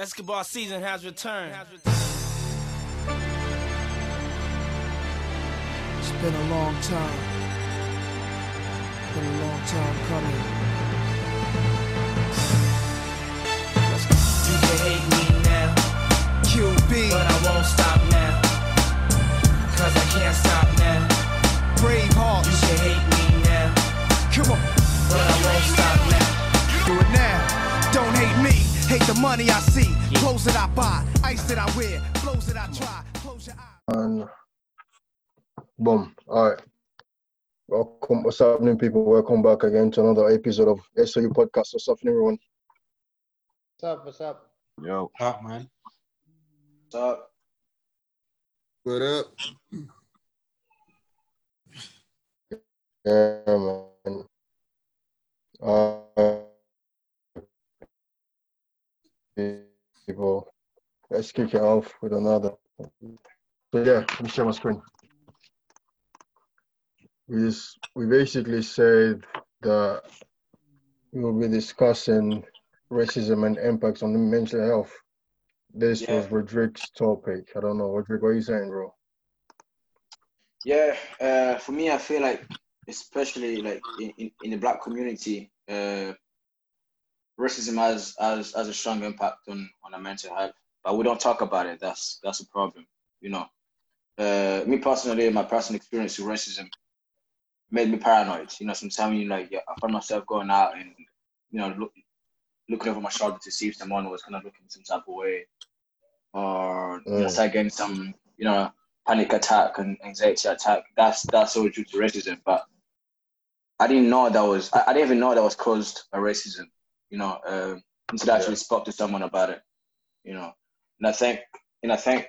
Escobar season has returned. It's been a long time. Been a long time coming. You can hate me now, QB, but I won't stop hate the money I see. Clothes that I buy. Ice that I wear. Flows that I try. Close your eyes. And boom. All right. Welcome. What's happening, people? Welcome back again to another episode of SOU Podcast. What's happening, everyone? What's up? What's up? Yo, Up, man. What's up? what up? Yeah, man. Uh, people, let's kick it off with another. So yeah, let me share my screen. We just, we basically said that we will be discussing racism and impacts on the mental health. This Yeah. was Rodrigue's topic. I don't know, Rodrigue, what are you saying, bro? Yeah, uh, for me, I feel like, especially like in, in, in the black community, uh, racism has, has has a strong impact on on our mental health, but we don't talk about it. That's that's a problem, you know. Uh, me personally, my personal experience with racism made me paranoid. You know, sometimes you like, yeah, I find myself going out and you know, look, looking over my shoulder to see if someone was kind of looking some type of way, or Mm. start getting some, you know, panic attack and anxiety attack. That's that's all due to racism. But I didn't know that was. I, I didn't even know that was caused by racism. You know, um, until I actually spoke to someone about it. You know, and I think, and I think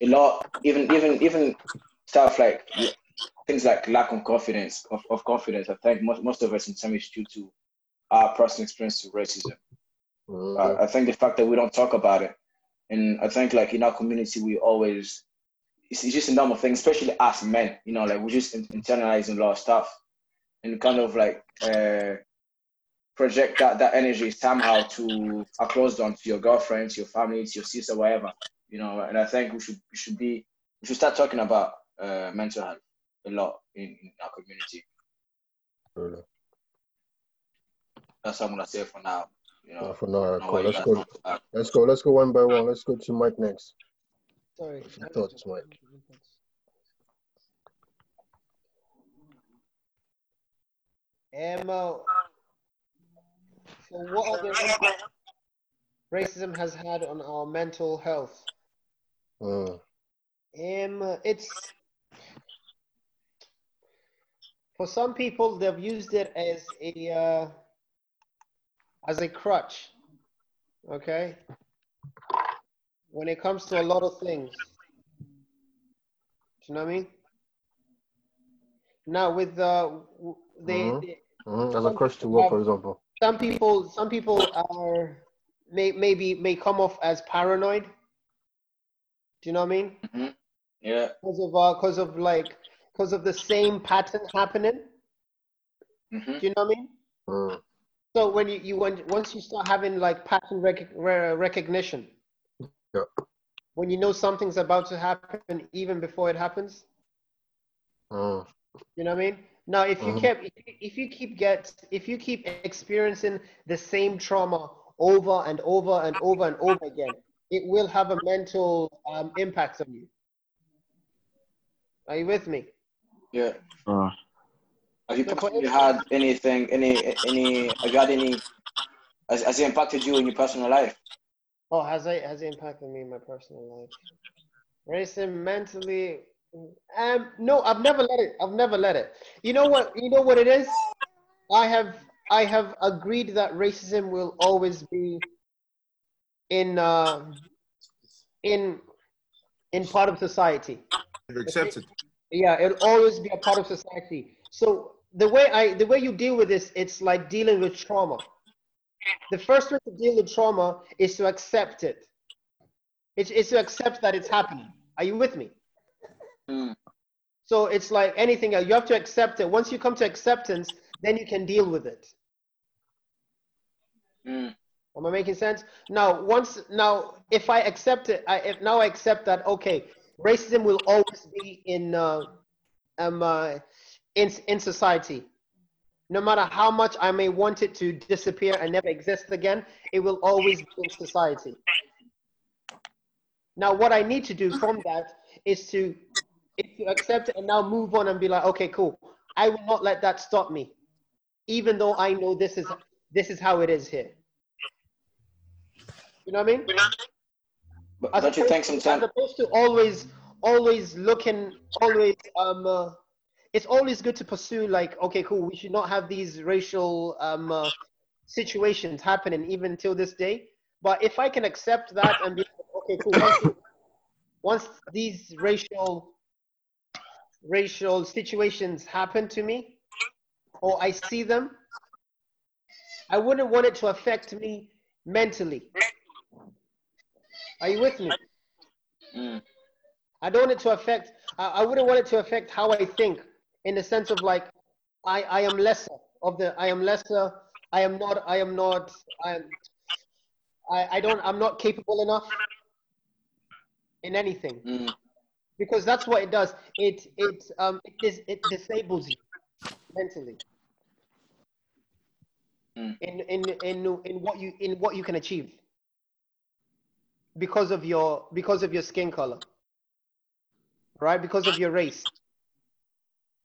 a lot, even even even stuff like things like lack of confidence of, of confidence. I think most most of us in some is due to our personal experience to racism. Mhm. Uh, I think the fact that we don't talk about it, and I think like in our community we always it's, it's just a normal thing, especially us men. You know, like we're just in- internalizing a lot of stuff, and kind of like uh, project that that energy somehow to across on to your girlfriends, your families, your sister, whatever. You know, and I think we should we should be we should start talking about uh, mental health a lot in, in our community. Really. That's what I'm gonna say for now. You know, Uh, for now, all right, I don't know cool. Let's go. think. Let's go. Let's go one by one. Let's go to Mike next. Sorry. Your thoughts, Mike. Ammo. So what are the racism has had on our mental health? Mm. Um, it's for some people they've used it as a uh, as a crutch. Okay. When it comes to a lot of things, do you know what I mean? Now with uh, they, Mhm. they Mhm. As a crutch to what, for example? Some people some people are may maybe may come off as paranoid. Do you know what I mean? Yeah. Because of uh, because of like because of the same pattern happening. Mhm. Do you know what I mean? Mm. So when you you when, once you start having like pattern rec- re- recognition, Yeah. when you know something's about to happen even before it happens, Mm. you know what I mean? Now, if you Mhm. kept, if you, keep get, if you keep experiencing the same trauma over and over and over and over again, it will have a mental um, impact on you. Are you with me? Yeah. Uh, Have you So for had anything, any, any, have you had any, has, has it impacted you in your personal life? Oh, has it has it impacted me in my personal life? Racism mentally. Um, no, I've never let it. I've never let it. You know what? You know what it is. I have I have agreed that racism will always be in uh, in in part of society. accepted. Yeah, it'll always be a part of society. So the way I the way you deal with this, it's like dealing with trauma. The first way to deal with trauma is to accept it. It's, it's to accept that it's happening. Are you with me? Mm. So it's like anything else. You have to accept it. Once you come to acceptance, then you can deal with it. Mm. Am I making sense? Now, once now, if I accept it, I, if now I accept that okay, racism will always be in uh, um uh, in in society. No matter how much I may want it to disappear and never exist again, it will always be in society. Now, what I need to do from that is to is to accept it and now move on and be like, okay, cool. I will not let that stop me, even though I know this is this is how it is here. You know what I mean? But As don't you think opposed- sometimes? as opposed to always always looking always um uh, it's always good to pursue like okay cool we should not have these racial um uh, situations happening even till this day but if i can accept that and be like, okay cool once, once these racial racial situations happen to me or i see them i wouldn't want it to affect me mentally are you with me Mm, I don't want it to affect. I, I wouldn't want it to affect how I think, in the sense of like, I I am lesser of the. I am lesser. I am not. I am not. I am. I, I don't. I'm not capable enough in anything mm, because that's what it does. It it um it dis, it disables you mentally. Mm. In, in in in what you in what you can achieve because of your because of your skin color right because of your race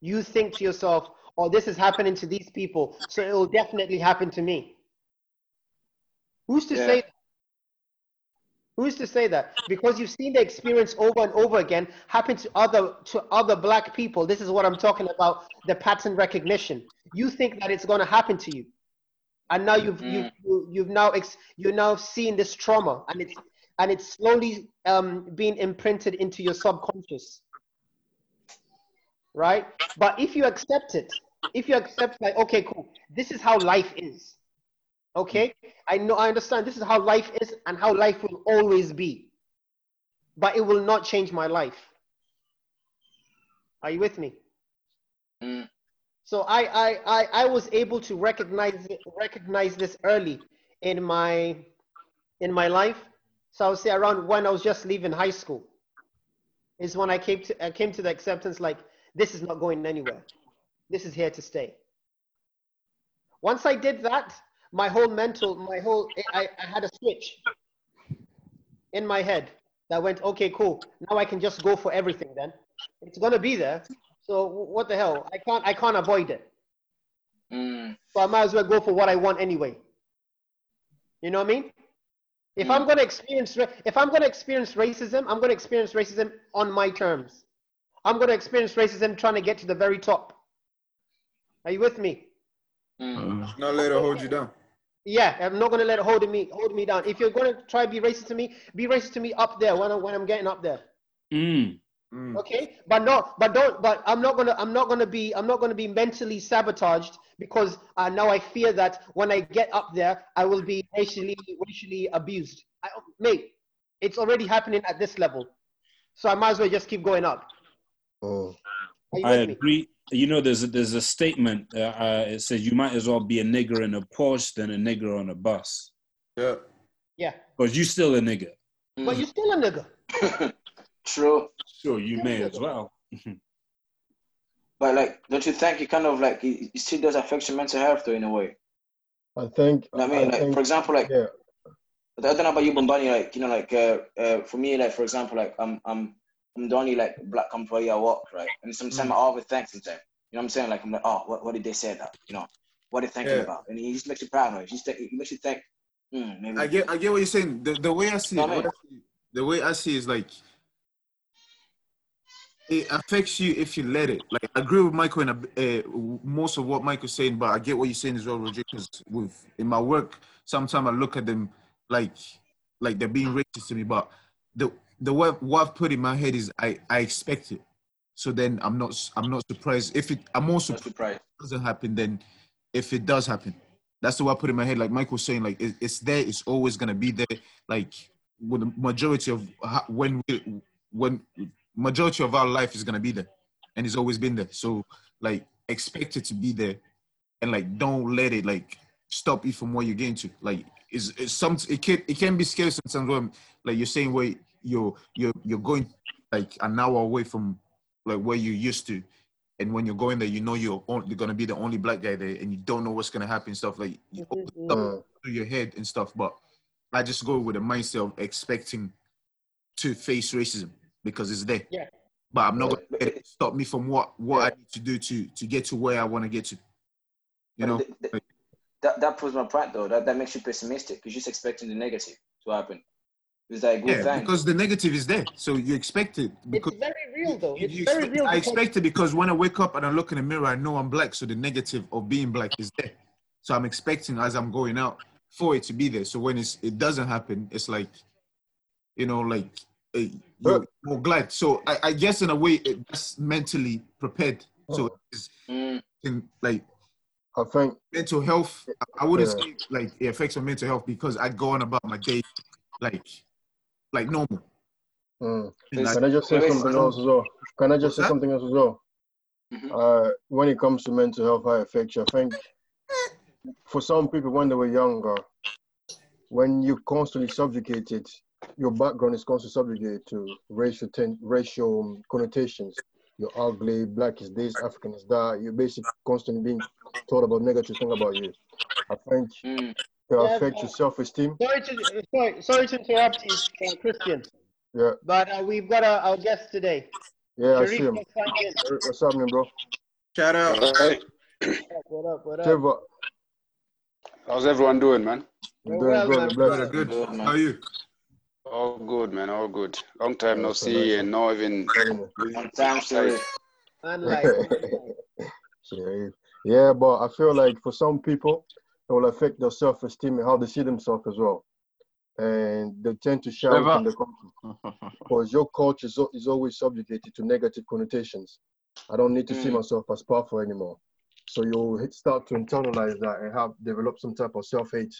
you think to yourself oh this is happening to these people so it will definitely happen to me who's to Yeah. say that? Who's to say that? Because you've seen the experience over and over again happen to other to other black people. This is what i'm talking about the pattern recognition. You think that it's going to happen to you. And now you've you've you, you've now ex, you're now seeing this trauma and it's and it's slowly um, being imprinted into your subconscious. Right? But if you accept it if you accept like okay cool this is how life is okay i know i understand this is how life is and how life will always be but it will not change my life are you with me mm, so I, I, I, I was able to recognize it, recognize this early in my in my life. So I would say around when I was just leaving high school is when I came to I came to the acceptance like this is not going anywhere. This is here to stay. Once I did that, my whole mental, my whole I, I had a switch in my head that went, okay, cool. Now I can just go for everything then. It's gonna be there. So what the hell? I can't I can't avoid it. mm, So I might as well go for what I want anyway. You know what I mean? If I'm gonna experience, if I'm gonna experience racism, I'm gonna experience racism on my terms. I'm gonna experience racism trying to get to the very top. Are you with me? Mm. Not let it hold you down. Yeah, I'm not gonna let it hold me hold me down. If you're gonna try to be racist to me, be racist to me up there when I'm when I'm getting up there. Mm. Mm. Okay, but no, but don't, but I'm not gonna, I'm not gonna be, I'm not gonna be mentally sabotaged because uh, now I fear that when I get up there, I will be racially, racially abused. I, mate, it's already happening at this level, so I might as well just keep going up. Oh, I with me? Agree. You know, there's a, there's a statement. Uh, uh, it says you might as well be a nigger in a Porsche than a nigger on a bus, Yeah. Yeah, because you still a nigger. but you're still a nigger. True. Sure, you may as well. But like, don't you think it kind of like it, it still does affect your mental health though in a way? I think. You know I mean, like think, for example, like yeah. I don't know about you, Bombani. Like you know, like uh, uh, for me, like for example, like I'm I'm I'm the only like black employee at work, right? And sometimes I overthink sometimes. You know what I'm saying? Like I'm like, oh, what, what did they say that? You know, what are they thinking Yeah. about? And he just makes you paranoid. It just it makes you think, maybe. I get I get what you're saying. The the way I see it, No, man. I see- the way I see it is like it affects you if you let it. Like I agree with Michael in a, uh, most of what Michael's saying, but I get what you're saying as well, Roger. Because with in my work, sometimes I look at them like like they're being racist to me. But the the way what I've put in my head is I I expect it. So then I'm not I'm not surprised if it. I'm more surprised it doesn't happen than if it does happen. That's the way I put it in my head. Like Michael was saying, like it, it's there. It's always gonna be there. Like with the majority of when we when majority of our life is gonna be there, and it's always been there. So like expect it to be there, and like don't let it like stop you from what you're getting to. Like is some it can it can be scary sometimes when like you're saying where you're you're you're going like an hour away from like where you used to, and when you're going there, you know you're only, you're gonna be the only black guy there, and you don't know what's gonna happen. Stuff like you all the stuff Mm. through your head and stuff. But I just go with a mindset of expecting to face racism because it's there. Yeah. But I'm not Yeah. gonna stop me from what what I need to do to to get to where I want to get to. You know, Th- th- that that proves my point though. That that makes you pessimistic. Because you're just expecting the negative to happen. It's like good yeah, thing. because the negative is there, so you expect it. Because It's very real though. It's you very expect- real. I expect it because when I wake up and I look in the mirror, I know I'm black, so the negative of being black is there. So I'm expecting as I'm going out for it to be there. So when it's it doesn't happen, it's like, you know, like uh, you're more glad. So I, I guess in a way, it's mentally prepared. So it's Mm, in, like I think mental health. I- I wouldn't Yeah. say like it affects my mental health because I go on about my day like like normal. mm, like, can I just say something else as well? Can I just say that? something else as well? Mhm. Uh, when it comes to mental health, how it affects you, I think for some people when they were younger, when you're constantly subjugated, your background is constantly subjugated to racial ten, racial connotations. You're ugly, black is this, African is that. You're basically constantly being told about negative things about you. I think mm. It Yeah, affects your self-esteem. Sorry to sorry, sorry to interrupt you, uh, Christian. Yeah, But uh, we've got our, our guest today. yeah, I see him. just signed in. Hey, What's happening, bro? shout out. Alright. What up? What up? Trevor, How's everyone doing, man? I'm doing well, good, man. I'm Brother, blessed. good. Good, man. How are you? All good, man. All good. Long time no see, nice. and not even. One time story. Unlike. Yeah, yeah, but I feel like for some people, it will affect their self-esteem and how they see themselves as well. And they tend to shout in the country because your culture is, is always subjugated to negative connotations. I don't need to see Mm. myself as powerful anymore. So you'll start to internalize that and have develop some type of self-hate.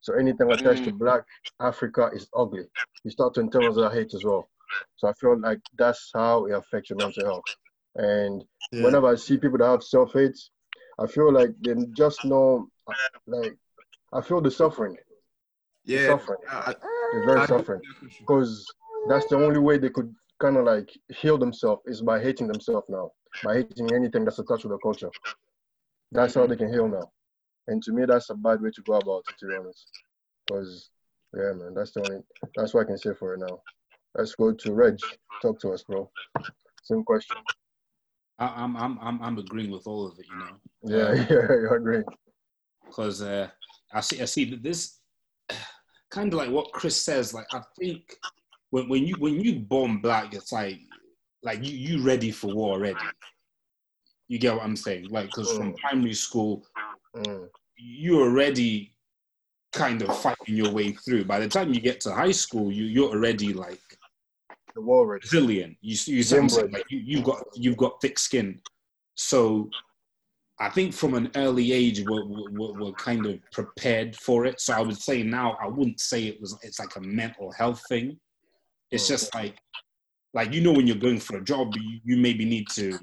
So anything attached to black Africa is ugly. You start to internalize that hate as well. So I feel like that's how it affects your mental health. And Yeah. whenever I see people that have self hate, I feel like they just know, like, I feel the suffering. Yeah. suffering. I- They're very I- suffering because that's the only way they could kind of like heal themselves is by hating themselves now, by hating anything that's attached to the culture. That's how they can heal now. And to me, that's a bad way to go about it, to be honest. Because, yeah, man, that's the only, that's what I can say for it now. Let's go to Reg. Talk to us, bro. Same question. I, I'm I'm I'm I'm agreeing with all of it, you know. Yeah, yeah, you're agree. Because uh, I see I see that this kind of like what Chris says. Like I think when when you when you born black, it's like like you you ready for war already. You get what I'm saying? Like because from primary school, Mm, you already kind of fighting your way through. By the time you get to high school, you you're already like the war resilient. You you see what I'm saying? Inbred. like you you've got you've got thick skin. So I think from an early age we're, we're, we're kind of prepared for it. So I would say now I wouldn't say it was it's like a mental health thing. It's Mm. just like like you know when you're going for a job, you, you maybe need to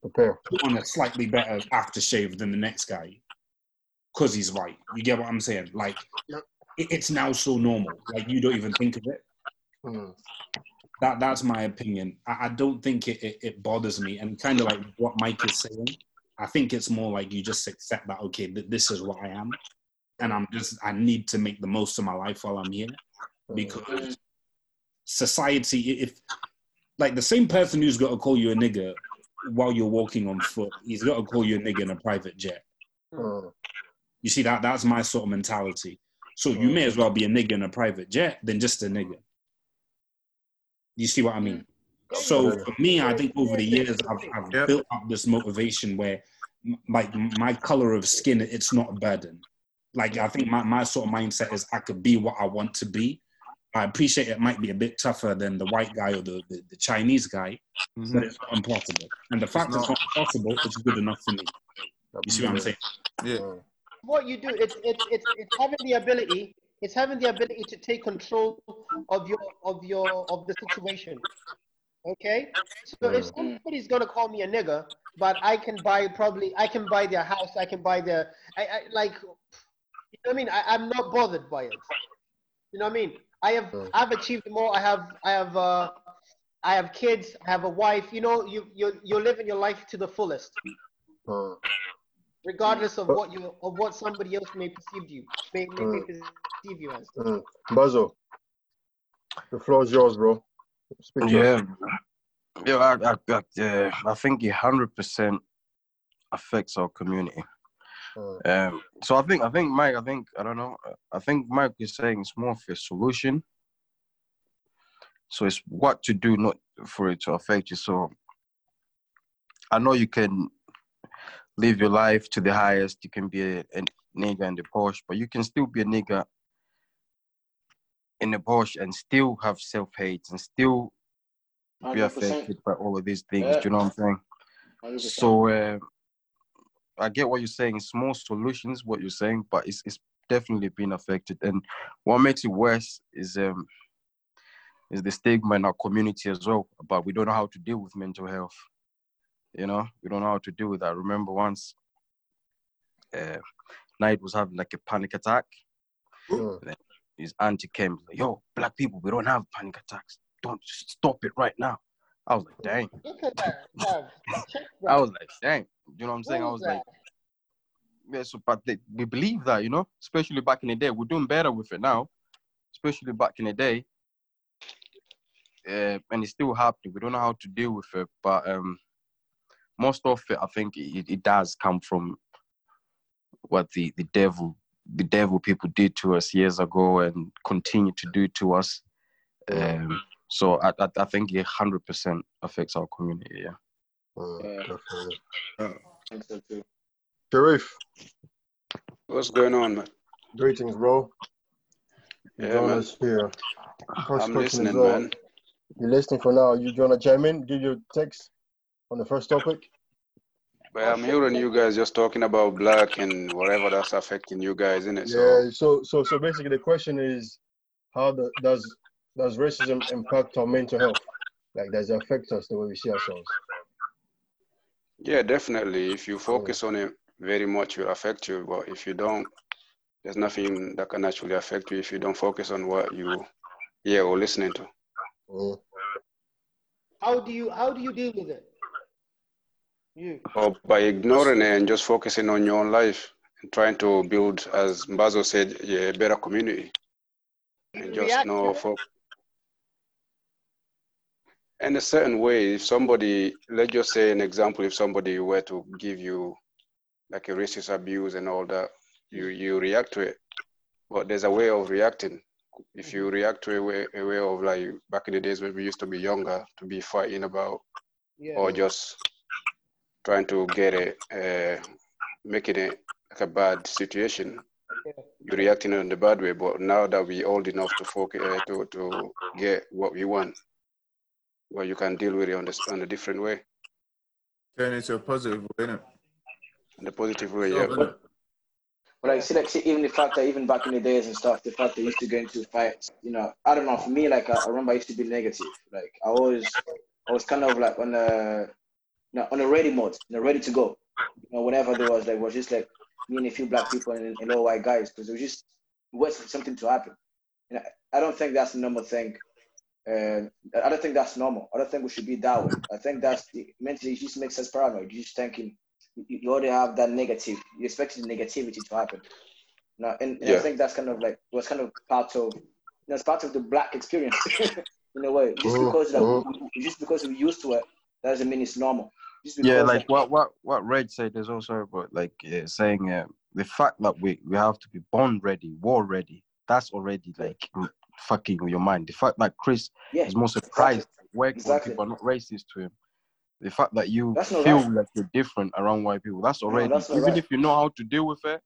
Prepare. put on a slightly better aftershave than the next guy because he's white. You get what I'm saying? Like it, it's now so normal. Like you don't even think of it Mm, that that's my opinion. I, I don't think it, it, it bothers me, and kind of like what Mike is saying. I think it's more like you just accept that okay, th- this is what I am, and I'm just I need to make the most of my life while I'm here because society, if like the same person who's got to call you a nigger while you're walking on foot, he's got to call you a nigger in a private jet. mm, You see that that's my sort of mentality. So you may as well be a nigger in a private jet than just a nigger. You see what I mean? So for me, I think over the years I've, I've Yep. built up this motivation where, like my color of skin, it's not a burden. Like I think my, my sort of mindset is I could be what I want to be. I appreciate it might be a bit tougher than the white guy or the, the, the Chinese guy, Mhm. but it's not impossible. And the fact it's not. not possible, it's good enough for me. You see what I'm saying? Yeah. what you do it's it's it's, it's having the ability it's having the ability to take control of your of your of the situation okay so if somebody's gonna call me a nigger but i can buy probably i can buy their house i can buy their i, I like you know what I mean, I, I'm not bothered by it. You know what I mean? I have Mm. I've achieved more. I have I have uh, I have kids. I have a wife. You know, you you you're living your life to the fullest, Uh, regardless of what you of what somebody else may perceive you may, may, may Mm. perceive you as. mm. Bazo, the floor is yours, bro. Yeah, yeah, I, I, I, yeah, I think it hundred percent affects our community. Uh, Um, so I think, I think Mike, I think I don't know. I think Mike is saying it's more of a solution. So it's what to do, not for it to affect you. So I know you can live your life to the highest. You can be a, a nigga in the Porsche, but you can still be a nigga in the bush and still have self hate and still be 100%. affected by all of these things. Yeah. Do you know what I'm saying? 100%. So uh, I get what you're saying. Small solutions, what you're saying, but it's it's definitely been affected. And what makes it worse is um is the stigma in our community as well. But we don't know how to deal with mental health. You know, we don't know how to deal with that. I remember once, uh, Knight was having like a panic attack. mm, His auntie came, "Yo, black people, we don't have panic attacks. Don't stop it right now." I was like, "Dang." Look at that. Bruv. Check I was like, "Dang." You know what I'm saying? I was like. Yeah, so but they, we believe that, you know, especially back in the day. We're doing better with it now, especially back in the day. Uh, and it's still happening. We don't know how to deal with it, but um, most of it, I think, it, it does come from what the, the devil, the devil people did to us years ago and continue to do to us. Um, so I, I, I think it hundred percent affects our community. Yeah. uh, Yeah. definitely. I think so too. Sharif, What's going on, man? greetings, bro. Yeah, man. us here. First I'm listening, as well. man. You're listening for now. You want to chime in? Give your text on the first topic. But I'm hearing you guys just talking about black and whatever that's affecting you guys, innit? it? Yeah. So so so basically, the question is, how the, does does racism impact our mental health? Like, does it affect us the way we see ourselves? yeah, definitely. If you focus on it very much, it will affect you. But if you don't, there's nothing that can actually affect you if you don't focus on what you hear or listening to. Mm. How do you how do you deal with it? You. Or by ignoring it and just focusing on your own life and trying to build, as Mbazo said, a better community. And just know for in a certain way, if somebody, let's just say an example, if somebody were to give you like a racist abuse and all that, you you react to it. But there's a way of reacting. If you react to a way, a way of like back in the days when we used to be younger, to be fighting about Yeah. or just trying to get it, uh, making it like a bad situation. You're reacting in the bad way, but now that we're old enough to focus, uh, to to get what we want, well, you can deal with it on this on a different way, Turn into a positive, way, innit? in a positive way. Yeah. innit? But like, see, like, see, even the fact that even back in the days and stuff, the fact that I used to go into fights, you know, I don't know. For me, like, I, I remember I used to be negative. Like, I was, I was kind of like on a, you know, on a ready mode, you know, ready to go. You know, whenever there was like, was just like me and a few black people and, and all white guys, because it was just waiting for something to happen. And I, I don't think that's a normal thing. And I don't think that's normal. I don't think we should be that way. I think that's the, mentally it just makes us paranoid. You're just thinking you, you already have that negative. You expect the negativity to happen. No, and, and I Yeah. think that's kind of like was kind of part of you know, it's part of the black experience in a way. Just Mhm, because like, we- just because we're used to it doesn't mean it's normal. Just Yeah, because, like what what what Red said is also about like uh, saying uh, the fact that we we have to be born ready, war ready. That's already like fucking with your mind. The fact that Chris yeah, is more surprised work when Exactly. people are not racist to him. The fact that you feel right. like you're different around white people. That's No, already that's even right. if you know how to deal with it.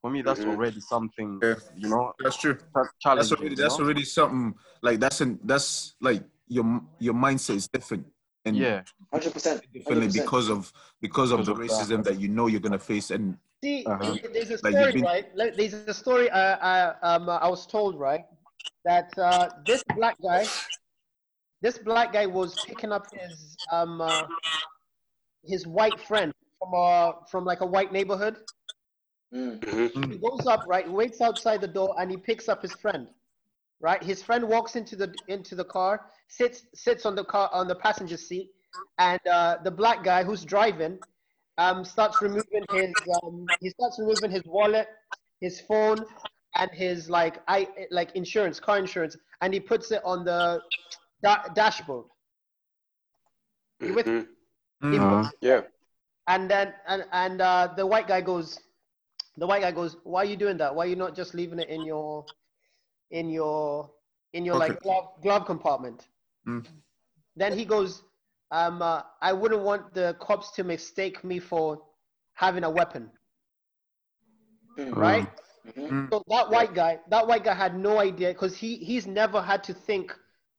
For me, that's already something. Yeah. You know, That's true. That's challenging. already you that's know? already something like that's an that's like your your mindset is different and yeah. hundred percent, Definitely because of because of Because the of racism that you know you're gonna face and See, Uh-huh. there's a story, you've been- right? There's a story I, I, um, I was told, right, that uh, this black guy, this black guy was picking up his um, uh, his white friend from uh, from like a white neighborhood, Mm. He goes up, right? Waits outside the door, and he picks up his friend. Right? His friend walks into the into the car, sits sits on the car on the passenger seat, and uh, the black guy who's driving um, starts removing his um, he starts removing his wallet, his phone, and his like I like insurance, car insurance, and he puts it on the da- dashboard. You with. He Uh-huh. puts- Yeah. and then and and uh, the white guy goes, the white guy goes, why are you doing that? Why are you not just leaving it in your, in your, in your like glove, glove compartment? Mm. Then he goes, um, uh, I wouldn't want the cops to mistake me for having a weapon, Mm. right? Mhm. Mm. So that white guy, that white guy had no idea because he he's never had to think,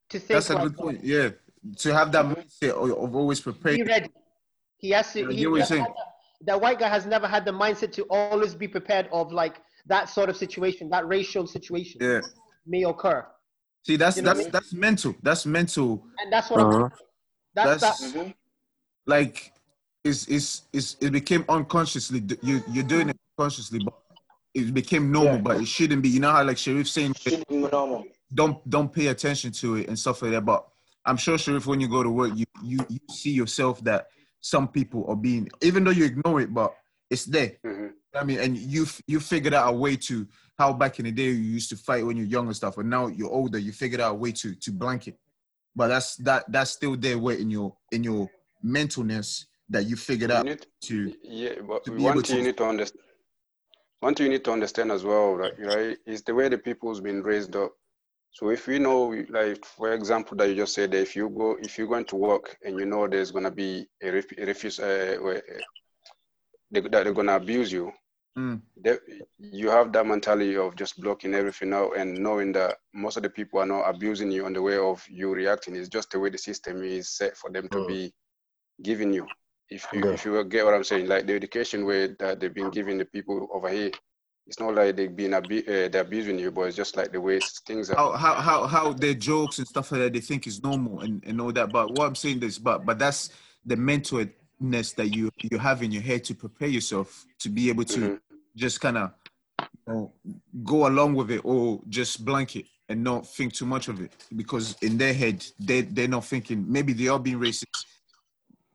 to think That's a good point. Yeah, to have that mindset of, of always be prepared. ready. He has to. I He, get what you're saying. the white guy has never had the mindset to always be prepared of like that sort of situation, that racial situation Yeah. may occur, See, that's You know that's I mean? that's mental. That's mental. and that's what Uh-huh. I'm. That's, That's- that. Mhm. Like, it's it's it's it became unconsciously. You you're doing it consciously, but it became normal. Yeah. But it shouldn't be. You know how like Sharif saying Should be normal. don't don't pay attention to it and stuff like that. But I'm sure Sharif, when you go to work, you you you see yourself that some people are being, even though you ignore it, but it's there. Mhm. I mean, and you you figured out a way to how back in the day you used to fight when you're young and stuff, and now you're older, you figured out a way to to blank it. But that's that that's still there, where in your in your mentalness that you figured You out need, to. yeah, but to one thing you need to understand. One thing you need to understand as well, right, right, is the way the people's been raised up. So if we know, like for example, that you just said that if you go, if you're going to work and you know there's gonna be a, ref, a refuse, uh, they, that they're gonna abuse you, Mm, they, you have that mentality of just blocking everything out and knowing that most of the people are not abusing you on the way of you reacting. It's just the way the system is set for them to Mm. be giving you. If you, Yeah. if you get what I'm saying, like the education way that they've been giving the people over here, it's not like they've been abu- uh, they're abusing you, but it's just like the way things are. how how how how their jokes and stuff like that they think is normal and, and all that. But what I'm saying is, but but that's the mentalness that you you have in your head to prepare yourself to be able to Mhm. just kind of you know, go along with it or just blank it and not think too much of it because in their head they they're not thinking maybe they are being racist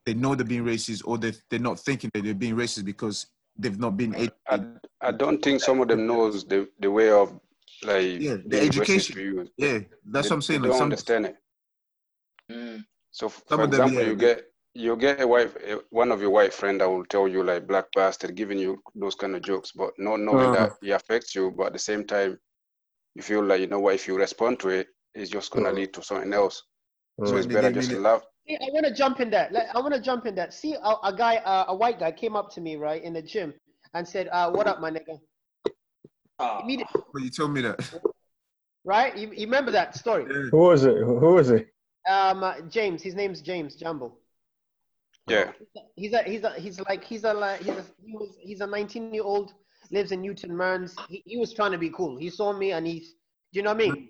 they know they're being racist or they they're not thinking that they're being racist because they've not been I, educated. I don't think some of them knows the, the way of like Yeah, the education. you. yeah that's they, what i'm saying they like don't some understand it. Mm. So, f- Some for of them, example, yeah, you they- get you get a wife, eh, one of your white friend that will tell you like black bastard, giving you those kind of jokes, but not knowing Uh-huh. that it affects you. But at the same time, you feel like you know what, if you respond to it, it's just gonna Uh-huh. lead to something else. So Mm. it's better just me the- laugh. See, I want to jump in that. Like, I want to jump in that. See, a, a guy, uh, a white guy, came up to me right in the gym and said, uh, "What up, my nigga?" Ah. Immediately, you told me that right? You, you remember that story? Yeah. Who is it? Who is it? Um, uh, James. His name's James Jumbo. Yeah, He's a he's a he's like he's a like he's a, he was he's a 19 year old lives in Newton Mearns. He, he was trying to be cool. He saw me and he's do you know what I mean?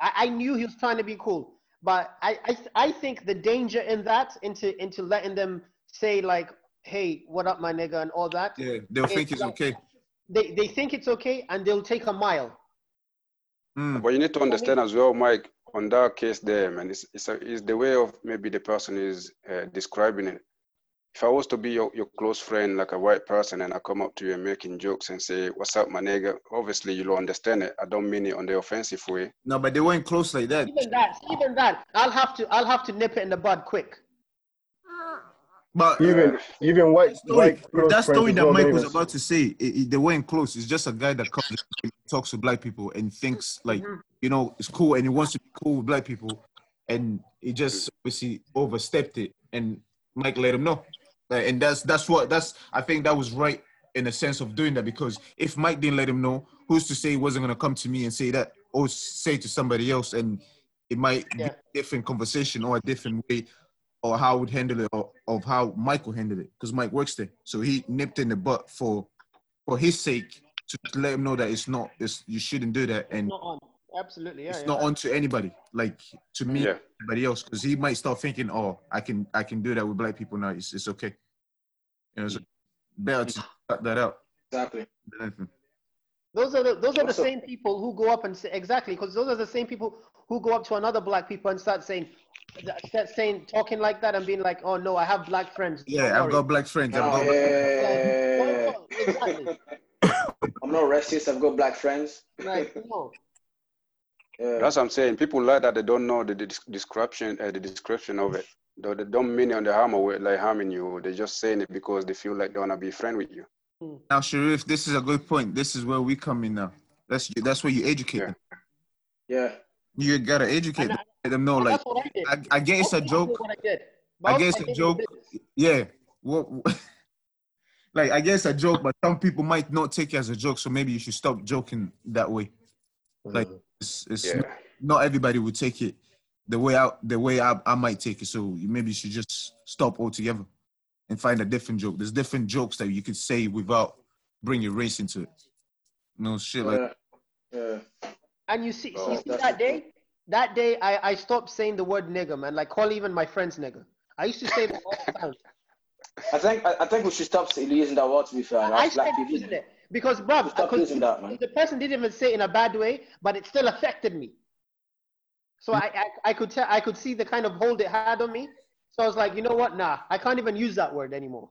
I, I knew he was trying to be cool, but I, I I think the danger in that into into letting them say like, hey, what up, my nigga, and all that. yeah they'll think it's okay They they think it's okay and they'll take a mile. Mm. but you need to understand as well, Mike. On that case there, man, it's it's, a, it's the way of maybe the person is uh, describing it. If I was to be your, your close friend, like a white person, and I come up to you and making jokes and say, "What's up, my nigga?" Obviously, you'll understand it. I don't mean it on the offensive way. no but they weren't close like that Even that, even that, I'll have to I'll have to nip it in the bud quick. but Even even white story, white close that story that Mike don't was about to say, it, it- they weren't close. It's just a guy that comes talks to black people and thinks like Mhm. you know it's cool and he wants to be cool with black people, and he just obviously overstepped it. And Mike let him know, Like, Uh, and that's that's what that's I think that was right in the sense of doing that because if Mike didn't let him know, who's to say he wasn't gonna come to me and say that or say to somebody else and it might be a different conversation or a different way or how I would handle it or of how Michael handled it because Mike works there. So he nipped in the butt for for his sake to let him know that it's not it's you shouldn't do that and Absolutely, yeah. it's yeah. not on to anybody like to me Yeah. anybody else because he might start thinking oh I can I can do that with black people now it's, it's okay you know so better to cut that out Exactly. Those are the those are the same people who go up and say exactly because those are the same people who go up to another black people and start saying, start saying talking like that and being like, oh no, I have black friends. Yeah, I've got black friends. I've Oh, got yeah. Exactly. I'm not racist. I've got black friends. Like, no. Yeah. That's what I'm saying. People like that they don't know the des- description, uh, the description of it. Though they don't mean it on the harm or like harming you. They're just saying it because they feel like they wanna be friend with you. Now, Sharif, this is a good point. This is where we come in now. That's you, that's where you educate Yeah. them. Yeah. You gotta educate them. Let them know, And like, that's what I did. I, I get it's a joke. I. I guess a joke. the business. Yeah. What? like, I guess a joke, but some people might not take it as a joke. So maybe you should stop joking that way. Like, mm. it's, it's Yeah. not, not everybody would take it the way I the way I, I might take it. So you maybe you should just stop altogether and find a different joke. There's different jokes that you could say without bringing your race into it. No shit like Yeah. yeah. And you see, Oh, you see that day, that day I, I stopped saying the word nigger, man. Like call even my friends nigger. I used to say that all the time. I think I, I think we should stop using that word to be fair. I That's black stopped using it because, bruv, Stop using that, man. the person didn't even say it in a bad way, but it still affected me. So I, I, I could tell, I could see the kind of hold it had on me. So I was like, you know what? Nah, I can't even use that word anymore.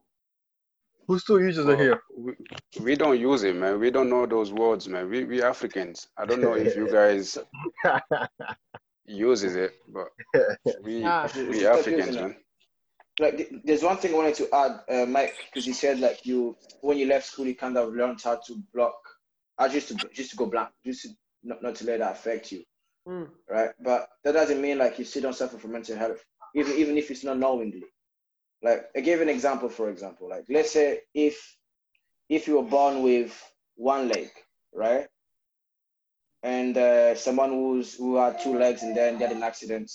Who still uses it here? We, we don't use it, man. We don't know those words, man. We we Africans. I don't know if you guys uses it, but we Nah. we Africans, man. Like there's one thing I wanted to add, uh, Mike, because he said like you when you left school you kind of learned how to block. I just to just to go blank, just to, not, not to let that affect you, Mm. right? But that doesn't mean like you still don't suffer from mental health, even even if it's not knowingly. Like I gave an example, for example, like let's say if if you were born with one leg, right? And uh, someone who's who had two legs and then they had an accident,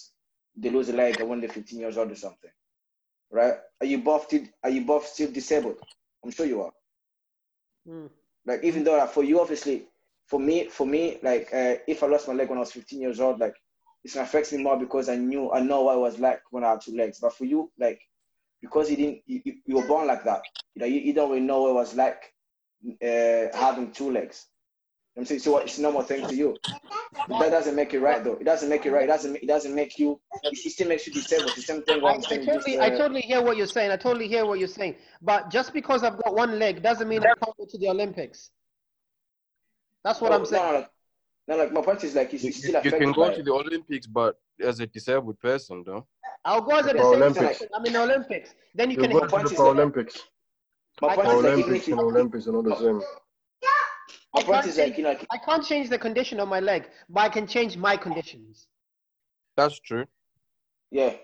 they lose a leg when they're 15 years old or something, right? Are you both still, are you both still disabled? I'm sure you are. Mm. Like even though like, for you, obviously, for me, for me, like uh, if I lost my leg when I was 15 years old, like it's gonna affect me more because I knew I know what it was like when I had two legs. But for you, like because you didn't, you, you- you were born like that. You know, you, you don't really know what it was like uh, having two legs. You know what I'm saying so it's a normal thing to you. But that doesn't make it right though. It doesn't make it right. It doesn't. It doesn't make you. It still makes you disabled. It's the same thing. I, I totally, just, I uh, totally hear what you're saying. I totally hear what you're saying. But just because I've got one leg doesn't mean I can't go to the Olympics. That's what no, I'm saying. No, no, no, like my point is like it's, You, it's still you affected can by go it. to the Olympics, but as a disabled person, though. I'll go as a disabled Olympics. person. I'm in the Olympics. Then you You can. go to the is Olympics. My I point can't is like even Olympics and Olympics are not the same. my point is like change- you know I can't change the condition of my leg, but I can change my conditions. That's true. yeah.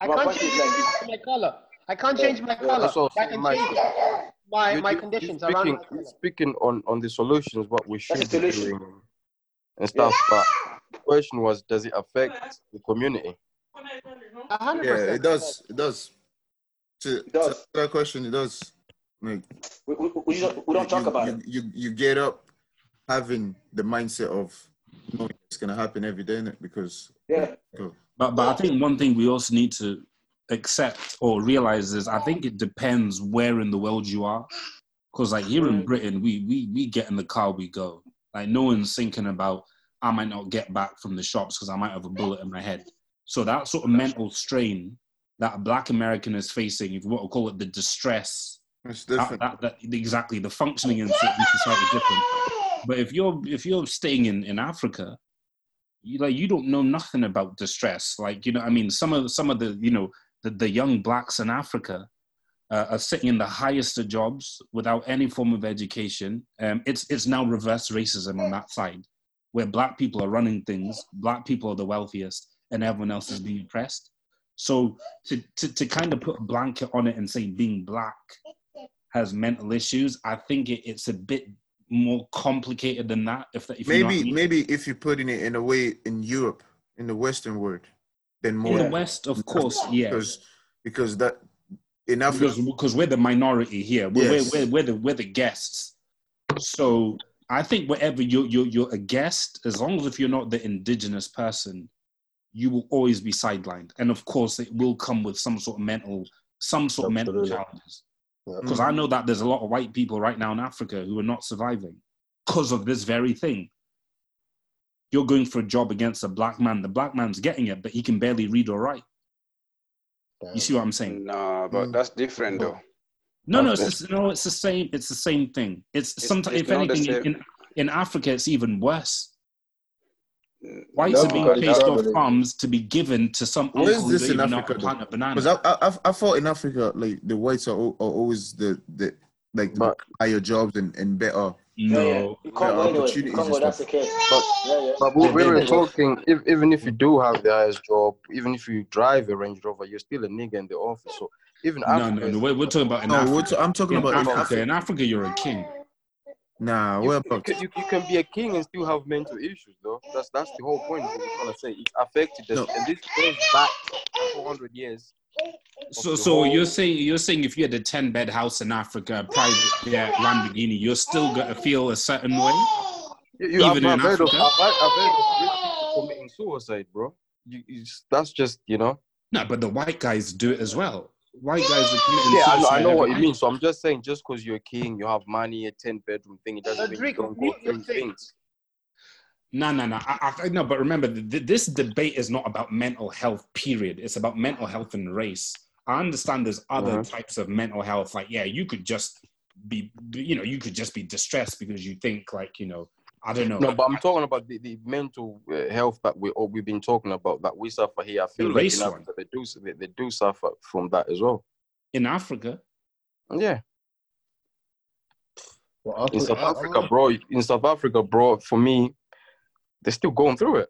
I My can't change like my color. I can't Yeah, change my yeah. color. That's what but I can saying, change Mike. My, You- my conditions you're speaking, my you're speaking on, on the solutions, what we should a be doing and stuff. But the question was, does it affect the community? A hundred yeah, it does. It does. To, It does. to that question, it does. Like we, we, we, don't, we don't talk about you, it. You you get up having the mindset of knowing it's gonna happen every day, innit? Because Yeah. But but I think one thing we also need to accept or realize is I think it depends where in the world you are. Because like here in mm. Britain, we we we get in the car, we go. Like no one's thinking about I might not get back from the shops because I might have a bullet in my head. So that sort of mental strain that a black American is facing, if you want to call it the distress, it's that, different. that, that exactly the functioning in certain society different. But if you're if you're staying in, in Africa, you like you don't know nothing about distress. Like you know, I mean, some of some of the you know the, the young blacks in Africa uh, are sitting in the highest of jobs without any form of education. Um, it's it's now reverse racism on that side, where black people are running things, black people are the wealthiest, and everyone else is being oppressed. So to, to, to kind of put a blanket on it and say being black has mental issues, I think it, it's a bit more complicated than that. If, that- if you know I maybe mean. maybe if you're putting it in a way in Europe, in the Western world, then more in the West, of course, yeah, because because that in Africa because because we're the minority here. We're, Yes. we're, we're, we're the we're the guests. So I think wherever you're, you're you're a guest, as long as if you're not the indigenous person, you will always be sidelined. And of course, it will come with some sort of mental some sort of mental Absolutely. challenges. Yeah. Because I know that there's a lot of white people right now in Africa who are not surviving because of this very thing. You're going for a job against a black man. The black man's getting it, but he can barely read or write. You see what I'm saying? No, but Mm. that's different though. No, no, it's That's just, no, it's the same. It's the same thing. It's, It's- sometimes, it's if anything, in, in Africa, it's even worse. Whites No, are being because chased off not- farms to be given to some Where is uncle who this in even know how Africa, plant a banana. Because I, I, I, I thought in Africa, like the whites are, are always the, the like the But- higher jobs and, and better. Yeah, yeah. no, In Congo, Yeah, anyway. Opportunities that's the case. But Yeah, yeah. but we, we were talking. If, even if you do have the highest job, even if you drive a Range Rover, you're still a nigga in the office. So even no, Africa no, is- no. We're, we're talking about in No, Africa. we're t- I'm talking in about in Africa. Africa. In Africa, you're a king. Nah, you, where you, can, you, you can be a king and still have mental issues, though. That's that's the whole point. of What we're trying to say it affected us, No. and this goes back 400 years. So, so whole- you're saying you're saying if you had a ten bed house in Africa, private yeah, Lamborghini, you're still gonna feel a certain way. You, you, Even I've, in I've of, Africa? I've, heard- I've of committing suicide, bro. You, you, just- that's just you know. No, but the white guys do it as well. White guys are committing Yeah, I know, I suicide know what you mean. So I'm just saying, just because you're a king, you have money, a 10 bedroom thing, it doesn't mean you Rodrigo, don't go mute your through thing. things. No, no, no. I, I, no, but remember, th- this debate is not about mental health. Period. It's about mental health and race. I understand there's other Mhm. types of mental health. Like, yeah, you could just be, you know, you could just be distressed because you think, like, you know, I don't know. No, but I'm talking about the, the mental uh, health that we or we've been talking about that we suffer here. I feel The like race in one. Africa they do they, they do suffer from that as well. in Africa, Yeah, Well, in South I- I- Africa, bro. In South Africa, bro. For me, they're still going through it.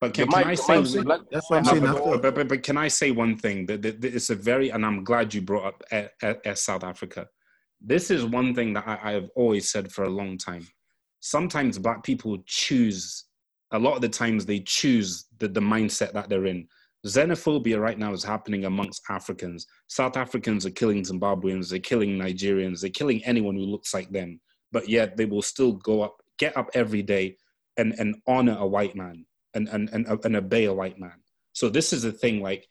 but They can, might- can I say? might like- That's what I'm saying. but, but, but, but can I say one thing? That, that, that it's a very, and I'm glad you brought up uh, uh, uh, South Africa. This is one thing that I, I have always said for a long time. Sometimes black people choose, a lot of the times they choose the, the mindset that they're in. Xenophobia right now is happening amongst Africans. South Africans are killing Zimbabweans, they're killing Nigerians, they're killing anyone who looks like them. But yet they will still go up, get up every day and, and honor a white man and, and, and, and obey a white man. So this is the thing, like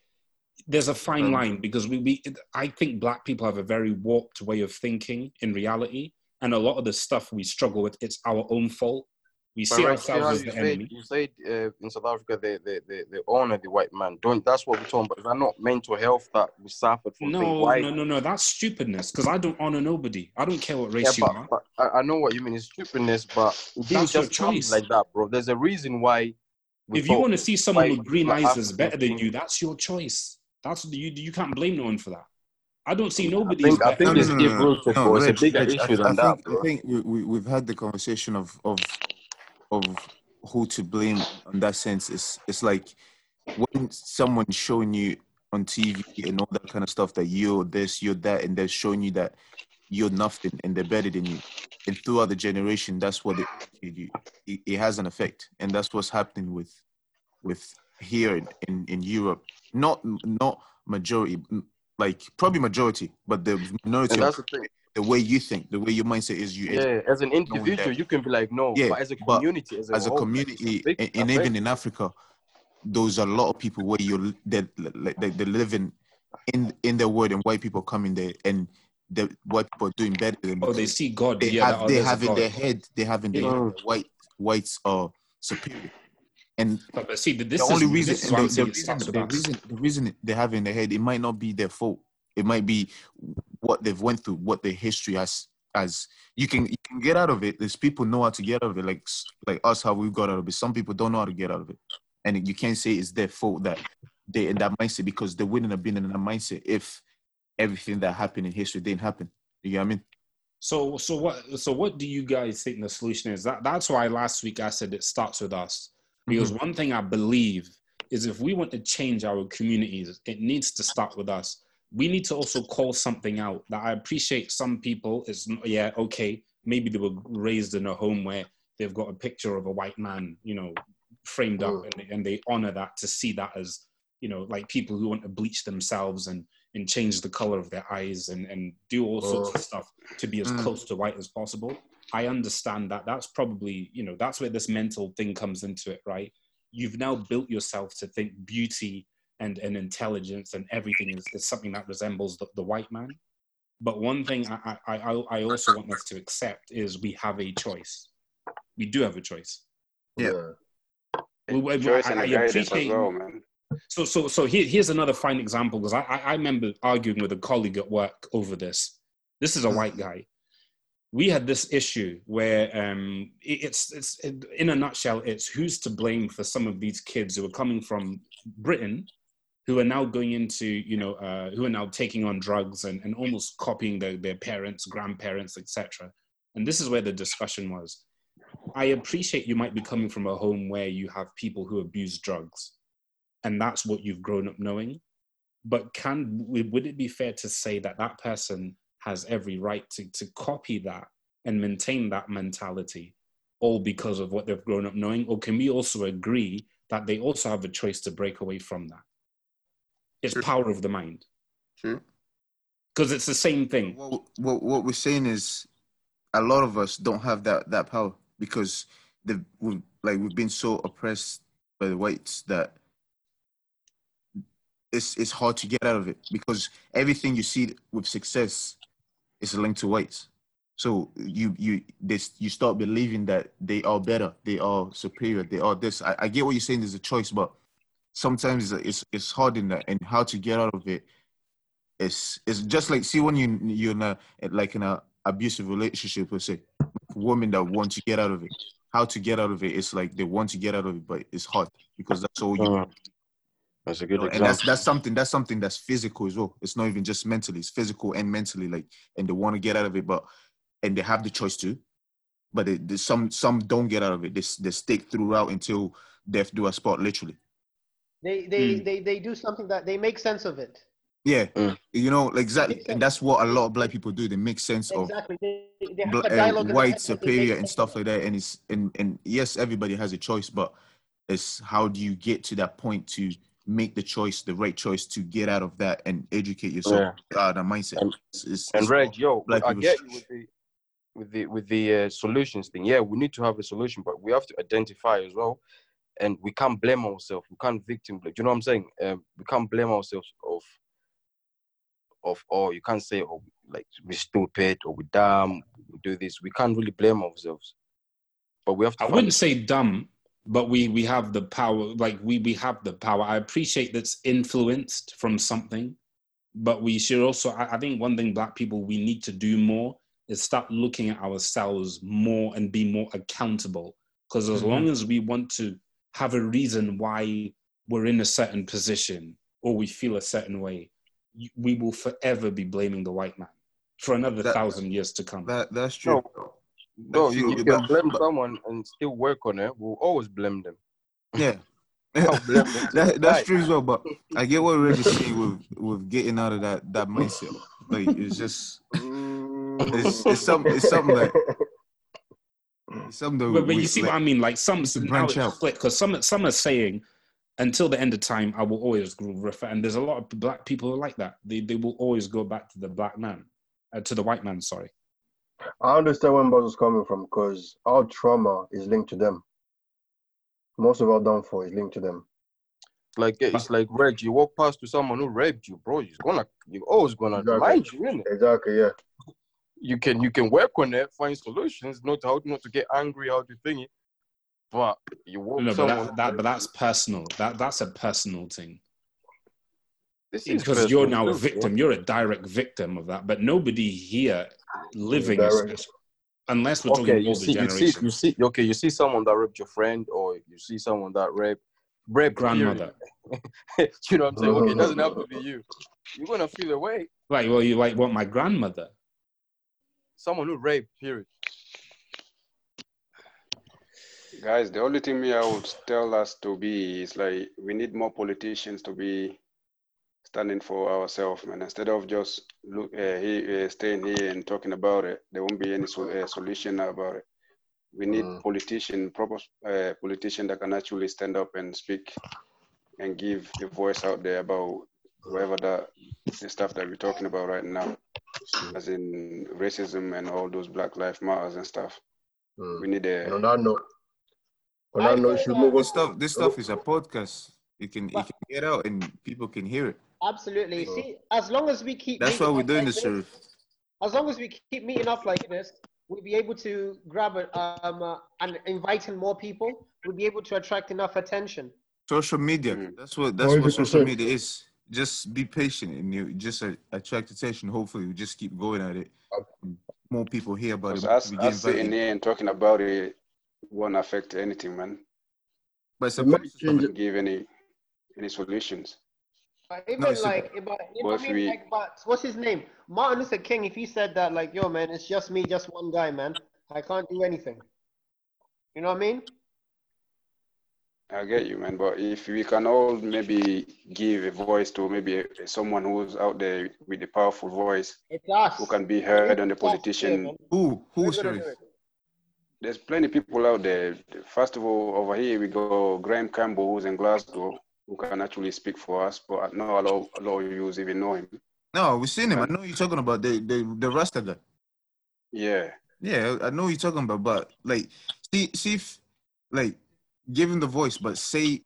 there's a fine Mm. line because we, we I think black people have a very warped way of thinking in reality. And a lot of the stuff we struggle with, it's our own fault. We But see right, ourselves how as you the said, enemy. you said uh, in South Africa they, they, they, they honor the white man. Don't that's what we're talking about. Is that not mental health that we suffered from? No, Why? no, no, no. That's stupidness because I don't honor nobody. I don't care what race Yeah, you but, are. but I, I know what you mean. It's stupidness, but it didn't That's your just come choice. like that, bro. There's a reason why. we If you want to see someone with green eyes as Africans better than you, that's your choice. That's you. You can't blame no one for that. I don't see nobody. as think I better think than it's you. deep-rooted, bro. It's a bigger Reg, issue I, than I that, think. I think we, we, we've had the conversation of, of of who to blame in that sense. It's, it's like when someone's showing you on TV and all that kind of stuff that you're this, you're that, and they're showing you that you're nothing and they're better than you. And throughout the generation, that's what it, it, it, has an effect. And that's what's happening with with here in, in, in Europe. Not not majority, like probably majority, but the minority And that's the thing. The way you think, the way your mindset is, you Yeah, as an individual, you can be like, no, Yeah, but as a community, as a, as a whole, community, it's a big and, and even in Africa, there's a lot of people where you're that like they, they're living in in the world, and white people come in there, and the white people are doing better than Oh, they see God. they yeah, have oh, they have in God. their head they have in their head Mm. white whites are superior, and But, but see, this the is only reason this is and the, the reason the reason the reason they have in their head it might not be their fault. It might be what they've went through, what their history has as you can you can get out of it. There's people know how to get out of it, like like us how we got out of it. Some people don't know how to get out of it, and you can't say it's their fault that they in that mindset because they wouldn't have been in that mindset if everything that happened in history didn't happen. You know what I mean? So, so what? So, what do you guys think the solution is? That that's why last week I said it starts with us. Because mm-hmm. one thing I believe is if we want to change our communities, it needs to start with us. We need to also call something out. That I appreciate some people is yeah okay maybe they were raised in a home where they've got a picture of a white man you know framed up and, and they honor that to see that as you know like people who want to bleach themselves and and change the color of their eyes and and do all sorts of stuff to be as Mm. close to white as possible. I understand that that's probably, you know, that's where this mental thing comes into it, right? You've now built yourself to think beauty and, and intelligence and everything is, is something that resembles the, the white man. But one thing I, I, I, I also want us to accept is we have a choice. We do have a choice. Yeah. We- we- Choice I- and I appreciate- well, man. So, so, so here, here's another fine example because I, I, I remember arguing with a colleague at work over this. This is a white guy. We had this issue where um, it's, it's, in a nutshell, it's who's to blame for some of these kids who are coming from Britain, who are now going into, you know, uh, who are now taking on drugs and, and almost copying their, their parents, grandparents, etc. And this is where the discussion was. I appreciate you might be coming from a home where you have people who abuse drugs and that's what you've grown up knowing. But can would it be fair to say that that person has every right to, to copy that and maintain that mentality, all because of what they've grown up knowing? Or can we also agree that they also have a choice to break away from that? It's Sure. power of the mind True. because it's the same thing. What, what what we're saying is, a lot of us don't have that that power because the we've like we've been so oppressed by the whites that it's it's hard to get out of it because everything you see with success is linked to whites. So you you this you start believing that they are better, they are superior, they are this. I, I get what you're saying. There's a choice, but sometimes it's it's hard in that, and how to get out of it. It's it's just like see when you you're in a like in a abusive relationship let's say women that want to get out of it. How to get out of it it's like they want to get out of it but it's hard because that's all you Mm. That's a good know, and that's that's something that's something that's physical as well. It's not even just mentally it's physical and mentally like and they want to get out of it but and they have the choice to but it, some some don't get out of it. They, they stick throughout until death do a spot literally They they, Mm. they they do something that they make sense of it. yeah Mm. you know exactly and that's what a lot of black people do they make sense of Exactly. They, they have uh, dialogue. in their white head that they superior and stuff like that and it's and and yes everybody has a choice but it's how do you get to that point to make the choice the right choice to get out of that and educate yourself Yeah. out that mindset And- It's- it's- And it's Reg, yo, black I get you with the with the with the uh, solutions thing. Yeah, we need to have a solution, but we have to identify as well, and we can't blame ourselves. We can't victim blame. Do you know what I'm saying? Um, we can't blame ourselves of of oh, you can't say oh, like we're stupid or we're dumb. We do this. We can't really blame ourselves, but we have to. I wouldn't a- say dumb, but we we have the power. Like we we have the power. I appreciate that's influenced from something, but we should also. I, I think one thing black people we need to do more is start looking at ourselves more and be more accountable. Because as Mhm. long as we want to have a reason why we're in a certain position or we feel a certain way, we will forever be blaming the white man for another That- thousand years to come. that that's true No, I you, feel- you but- can blame but- someone and still work on it. We'll always blame them. yeah I'll blame them. that, that's Right. true as well but i get what Reg is saying with with getting out of that that mindset like it's just mm. it's, it's something it's something like it's something that But, but you see like, what I mean? Like some to now branch it's out. split because some some are saying until the end of time I will always refer and there's a lot of black people who are like that. They they will always go back to the black man, uh, to the white man. Sorry. I understand where Buzz is coming from because our trauma is linked to them. Most of our downfall is linked to them. Like it's like Reg, you walk past to someone who raped you, bro. You're gonna, you're always gonna Exactly. remind you, innit? Exactly, yeah. You can, you can work on it, find solutions, not how not to get angry, how to think it. But you walk No, but that, that but that's personal. That that's a personal thing this is because you're now a victim. You're a direct victim of that. But nobody here living, unless we're talking Okay, you older see, you see, you see. Okay, you see someone that raped your friend, or you see someone that raped, raped grandmother. you know what I'm saying? Okay, it doesn't have to be you. You're gonna feel away. Like, well, you like want my grandmother. Someone who raped, period. Guys, the only thing me I would tell us to be is like we need more politicians to be standing for ourselves, man. Instead of just look uh, he, uh, staying here and talking about it, there won't be any sol- uh, solution about it. We need Mm. politician, proper uh, politician that can actually stand up and speak and give a voice out there about whatever that the stuff that we're talking about right now, as in racism and all those Black Lives Matters and stuff. Mm. We need a And on that note, on that note, you should that- move on. stuff this stuff is a podcast it can it can get out and people can hear it Absolutely. Oh. See, as long as we keep. that's why we're doing this authentic- sir as long as we keep meeting up like this, we'll be able to grab a, um, uh, and inviting more people. We'll be able to attract enough attention. Social media. Mm. That's what that's what social media is. Just be patient and you just uh, attract attention. Hopefully, we just keep going at it. More people hear about it. Because more us, us sitting invited. here and talking about it won't affect anything, man. But it's It might supposed to. change Doesn't give any any solutions. But even No, it's a- like, but, you Well, I if mean? we- Like, but what's his name? Martin Luther King. If he said that, like, yo, man, it's just me, just one guy, man. I can't do anything. You know what I mean? I get you, man. But if we can all maybe give a voice to maybe someone who's out there with a powerful voice It's us. who can be heard on the It's us here, politician, man. Who? Who, We're gonna Sharif? do it. there's plenty of people out there. First of all, over here we go Graham Campbell, who's in Glasgow, who can actually speak for us. But I know a lot, a lot of you even know him. No, we've seen him. I know you're talking about the the the Rasta guy. Yeah, Yeah, I know you're talking about, but like, see, see if like give him the voice, but say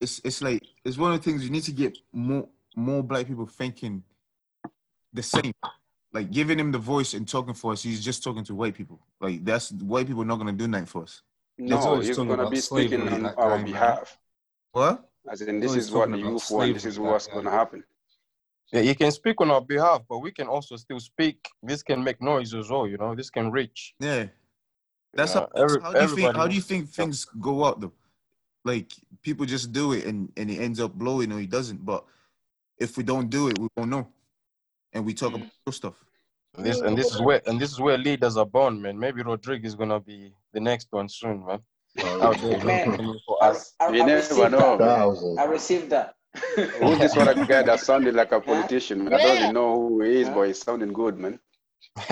it's it's like it's one of the things you need to get more more black people thinking the same. Like giving him the voice and talking for us, he's just talking to white people. Like that's white people not gonna do nothing for us. He's no, always he's gonna be speaking on our guy, behalf. What? As in, this always is what the talking about youth want. This is what's guy. gonna happen. Yeah, you can speak on our behalf, but we can also still speak. This can make noise as well, you know. This can reach. Yeah. That's Yeah, how, every- how do you think how do you think things go out though? Like people just do it and, and it ends up blowing or he doesn't. But if we don't do it, we won't know. And we talk about mm. real stuff. This and this is where and this is where leaders are born, man. Maybe Rodriguez is gonna be the next one soon, man. Oh, out there for I, us. I, You I never received know, that. Thousands. I received that. Who's this one guy that sounded like a politician? Man? I don't even know who he is, but he's sounding good, man.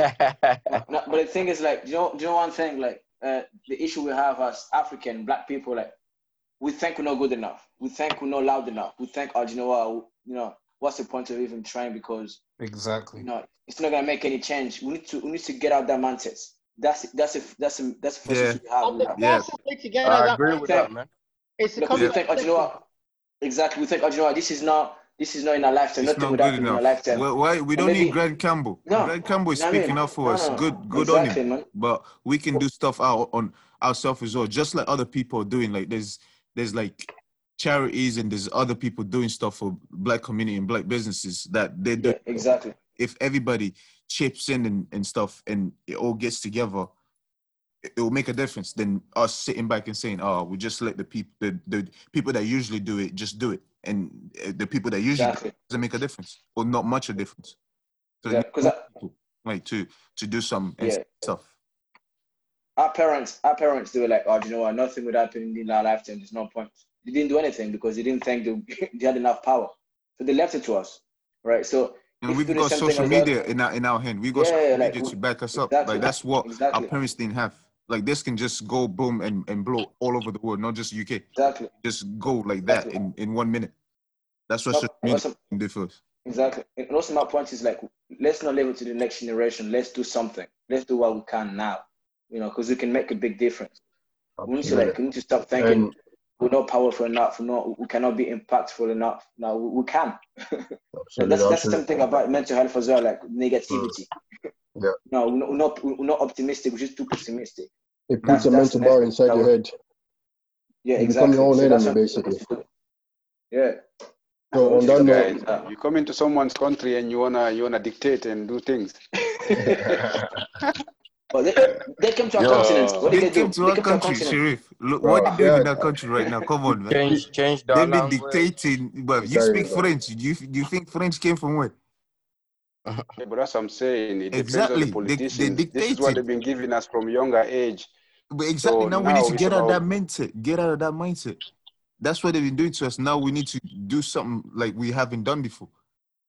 No, but the thing is, like, do you know, do you know one thing? Like, uh, the issue we have as African black people, like, we think we're not good enough. We think we're not loud enough. We think, oh, do you know what? You know, what's the point of even trying? Because Exactly. you know, it's not gonna make any change. We need to, we need to get out that mindset. That's that's a that's a that's the first Yeah. issue we have. The with that. Yeah. fastest way to get I agree with that, man. is to Because come we think, oh, do you know what? Exactly. We think, oh, do you know what? This is not this is not in our lifetime. It's Nothing not would good happen in our enough. lifetime. Well, why we don't maybe- need Graham Campbell. No. Graham Campbell is what I speaking mean? up for No, us. no, Good, good on him. man. But we can do stuff out on ourselves as well, just like other people are doing. Like there's there's like charities and there's other people doing stuff for black community and black businesses that they do. Yeah, exactly. If everybody chips in and, and stuff and it all gets together, it it will make a difference than us sitting back and saying, "Oh, we just let the people the, the people that usually do it just do it," and uh, the people that usually Exactly. doesn't make a difference or not much a difference. So Yeah, you 'cause need I- people, like to to do some Yeah. stuff. Our parents, our parents, they were like, oh, do you know what? Nothing would happen in our lifetime. There's no point. They didn't do anything because they didn't think they, they had enough power. So they left it to us, right? So And we've we got social as well- media in our in our hand. We've got Yeah, social like, media to back us up. exactly, Like that's what our parents didn't have. Like this can just go boom and, and blow all over the world, not just UK. Exactly. Just go like that Exactly. in, in one minute. That's what No, social media also- can do for us. Exactly. And also my point is like, let's not leave it to the next generation. Let's do something. Let's do what we can now. You know, because we can make a big difference. We need to like, we need to stop thinking And we're not powerful enough. We're not, we cannot be impactful enough. No, we, we can. absolutely, that's that's absolutely. something about mental health as well, like negativity. Yeah. No, we're not, we're not, optimistic. We're just too pessimistic. It puts a mental bar inside your was- head. Yeah, You become exactly. your own So that's enemy, basically. Yeah. So on Which that is note, okay. Uh, You come into someone's country and you wanna you wanna dictate and do things. But they, they came to our Yo. continent. What did They they do? came to They our came to our country, continent. Sharif. Look, Bro, what they doing in yeah. that country right now? Come on, man. Change change the They've been dictating. But you Sorry, speak bro. French. Do you do you think French came from where? Yeah, but that's what I'm saying. It depends Exactly. on They- the they politicians. this is what they've been giving us from younger age. But exactly So now we need to get out of that mindset. Get out of that mindset. That's what they've been doing to us. Now we need to do something like we haven't done before,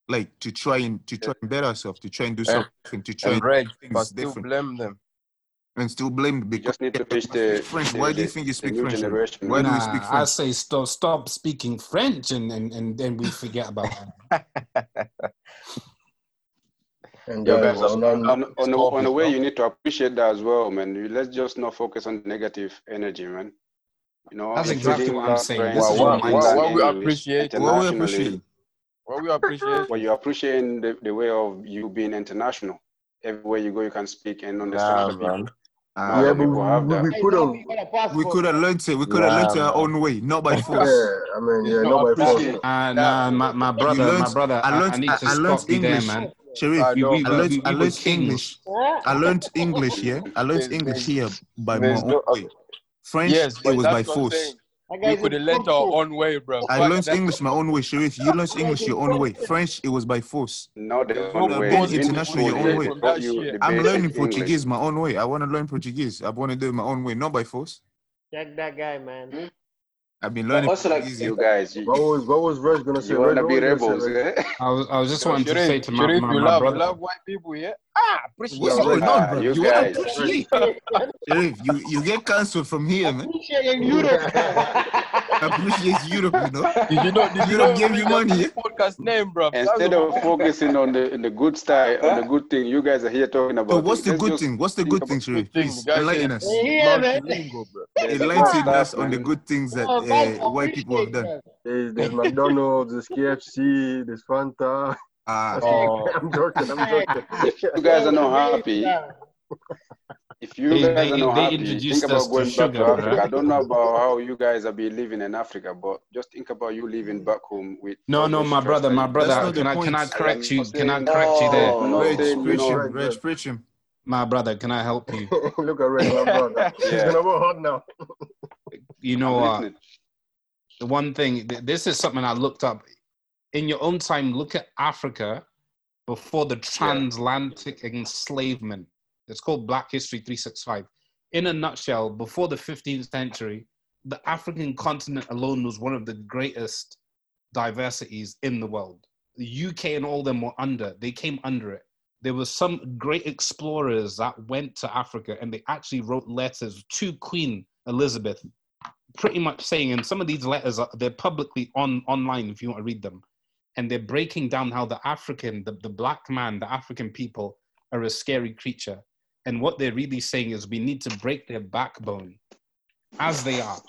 like to try and to try and better ourselves, to try and do eh, something, to try And and Reg, do but things still different, blame them. and still blame them You because just need to Yeah, teach you the, French. the- Why do you think you speak French? Sharif? generation. Why do you Nah, speak I French? say stop stop speaking French and, and, and then we forget about it. and Yeah, uh, guys, but on, on, on, on, on, a, way, you need to appreciate that as well, man. You, let's just not focus on negative energy, man. You know, That's exactly what I'm saying. friends This What, is what, mindset. what, England, what we appreciate, What we appreciate. What we appreciate, but you're appreciating the, the way of you being international. everywhere you go you can speak and understand Nah, other people. man. Ah, Yeah, but we, we could have. we got a we passport. could have learned it. We could have Nah, learned it our own way, not by force. Yeah, force. I mean, yeah, No, not by force. appreciate. Uh, nah, my, my You brother, my brother, I I, I learned. need I, to I learned stop you there, English, man. Sharif. I We, know, we, I we, learned. we, I learned. English. I learned English. Yeah, I learned English here by my own way. French, Yes, it was by that's what force. Saying. That We could have learnt our own way, bro. I learned English my own way. Sharif, you learned English your own way. French, it was by force. Not the there's own no way. been positive In international your own way. from taught that you shit. the I'm learning Portuguese my own way. I want to learn Portuguese. I want to do it my own way, not by force. Check that guy, man. I've been But learning also, like, Portuguese. Yeah. You guys, you, What was what was Reg gonna say? you wanna be what was you rebels, gonna say, eh? I was, I was just wanting to say to my, Sharif, my, you my love, you brother. love white people, yeah? Ah, appreciate What's going on, bro? you You want guys. to appreciate? Sharif, you, you get cancelled from here, man. Appreciating Europe. Appreciate Europe, you know. Did you know? Did you Europe know? gave you money. podcast name, bro. Instead of focusing on the the good side, on the good thing, you guys are here talking So about what's it. the Let's good thing? What's the good thing, good Sharif? Please enlighten us. Hey, here, man. multilingual, bro. there's a good Enlighten us on the good things that Oh, uh, white people have done. There's, there's McDonald's, there's KFC, there's Fanta. Ah, Oh, I'm joking. I'm joking. You guys are not happy. If you They, guys they, are not happy, think introduced us about to going back sugar, to Africa. I don't know about how you guys are be living in Africa, but just think about you living back home with No, no, my brother, my brother. Can I, can I point. I am correct not you? Can I saying correct you there? I'm not Reg, saying preach him. Reg, Reg, Reg. preach him. My brother, can I help you? Look at Reg, my brother. He's gonna go hot now. You I'm know, uh, the one thing, th- this is something I looked up. In your own time, look at Africa before the transatlantic enslavement. It's called Black History 365. In a nutshell, before the 15th century, the African continent alone was one of the greatest diversities in the world. The UK and all them were under, they came under it. There were some great explorers that went to Africa and they actually wrote letters to Queen Elizabeth, pretty much saying, and some of these letters are they're publicly on online if you want to read them. And they're breaking down how the African, the, the black man, the African people are a scary creature. And what they're really saying is we need to break their backbone as they are.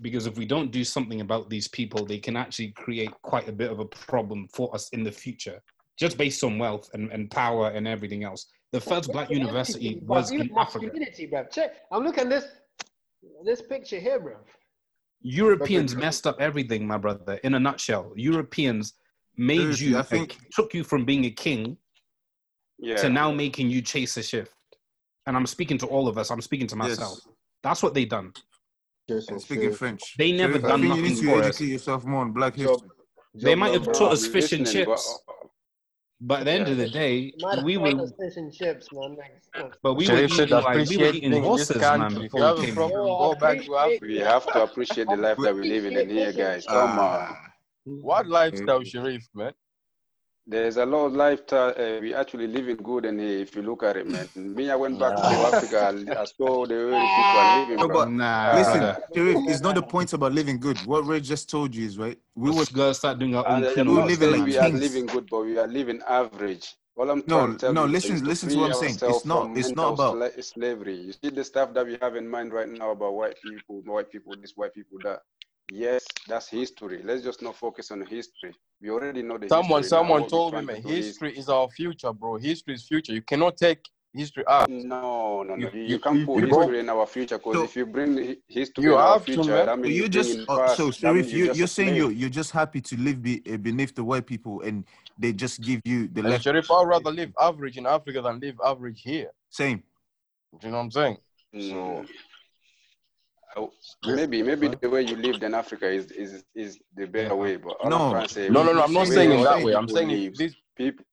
Because if we don't do something about these people, they can actually create quite a bit of a problem for us in the future, just based on wealth and, and power and everything else. The first black university was in Africa. bro. Check. I'm looking at this this picture here, bro. Europeans messed up everything, my brother. In a nutshell, Europeans made Seriously, you, I think- took you from being a king Yeah. to now making you chase a shift. And I'm speaking to all of us. I'm speaking to myself. Yes. That's what they done. Jason, And speaking shit. French. They never Sharif, I done think you need to for us. educate yourself more on Black Job, history. They might have taught us fish and listening, but, chips, but at the end of the day, we called were, fish and chips, man. But we were eating like we were appreciate eating things horses, man. country. If you Before we came problem, go back to Africa. we have to appreciate the life that we live in here, guys. Come on. What lifestyle, Sharif, man? There's a lot of lifestyle. Uh, we actually living good and here if you look at it, man. Me, I went back to Africa. I, I saw the way people are living, No, bro. but Nah, listen, brother. Sharif, it's not the point about living good. What Ray just told you is right. We We were gotta start doing our own And thing. I'm were living like we are living good, but we are living average. All I'm no, to no. Listen, is to listen to what I'm saying. It's not. It's not about. slavery. You see the stuff that we have in mind right now about white people, white people this, white people that. Yes, that's history. Let's just not focus on history. We already know the Someone, history. Now someone told me, man, to history is our future, bro. History is future. You cannot take history out. No, no, no. You, You, you, you can't put you bro. history in our future because So if you bring history You in our have to, future, man. that So means you you just bring in uh, past. so That Sharif, means you you're just you're saying you're you're just happy to live be, uh, beneath the white people and they just give you the And left Sharif, I'd rather live average in Africa than live average here. same. Do you know what I'm saying? So, Mm. Oh, Maybe, maybe the way you lived in Africa is is is the better way. But No, say, no, no, no. I'm not saying saying that way. I'm saying if leaves. this, People,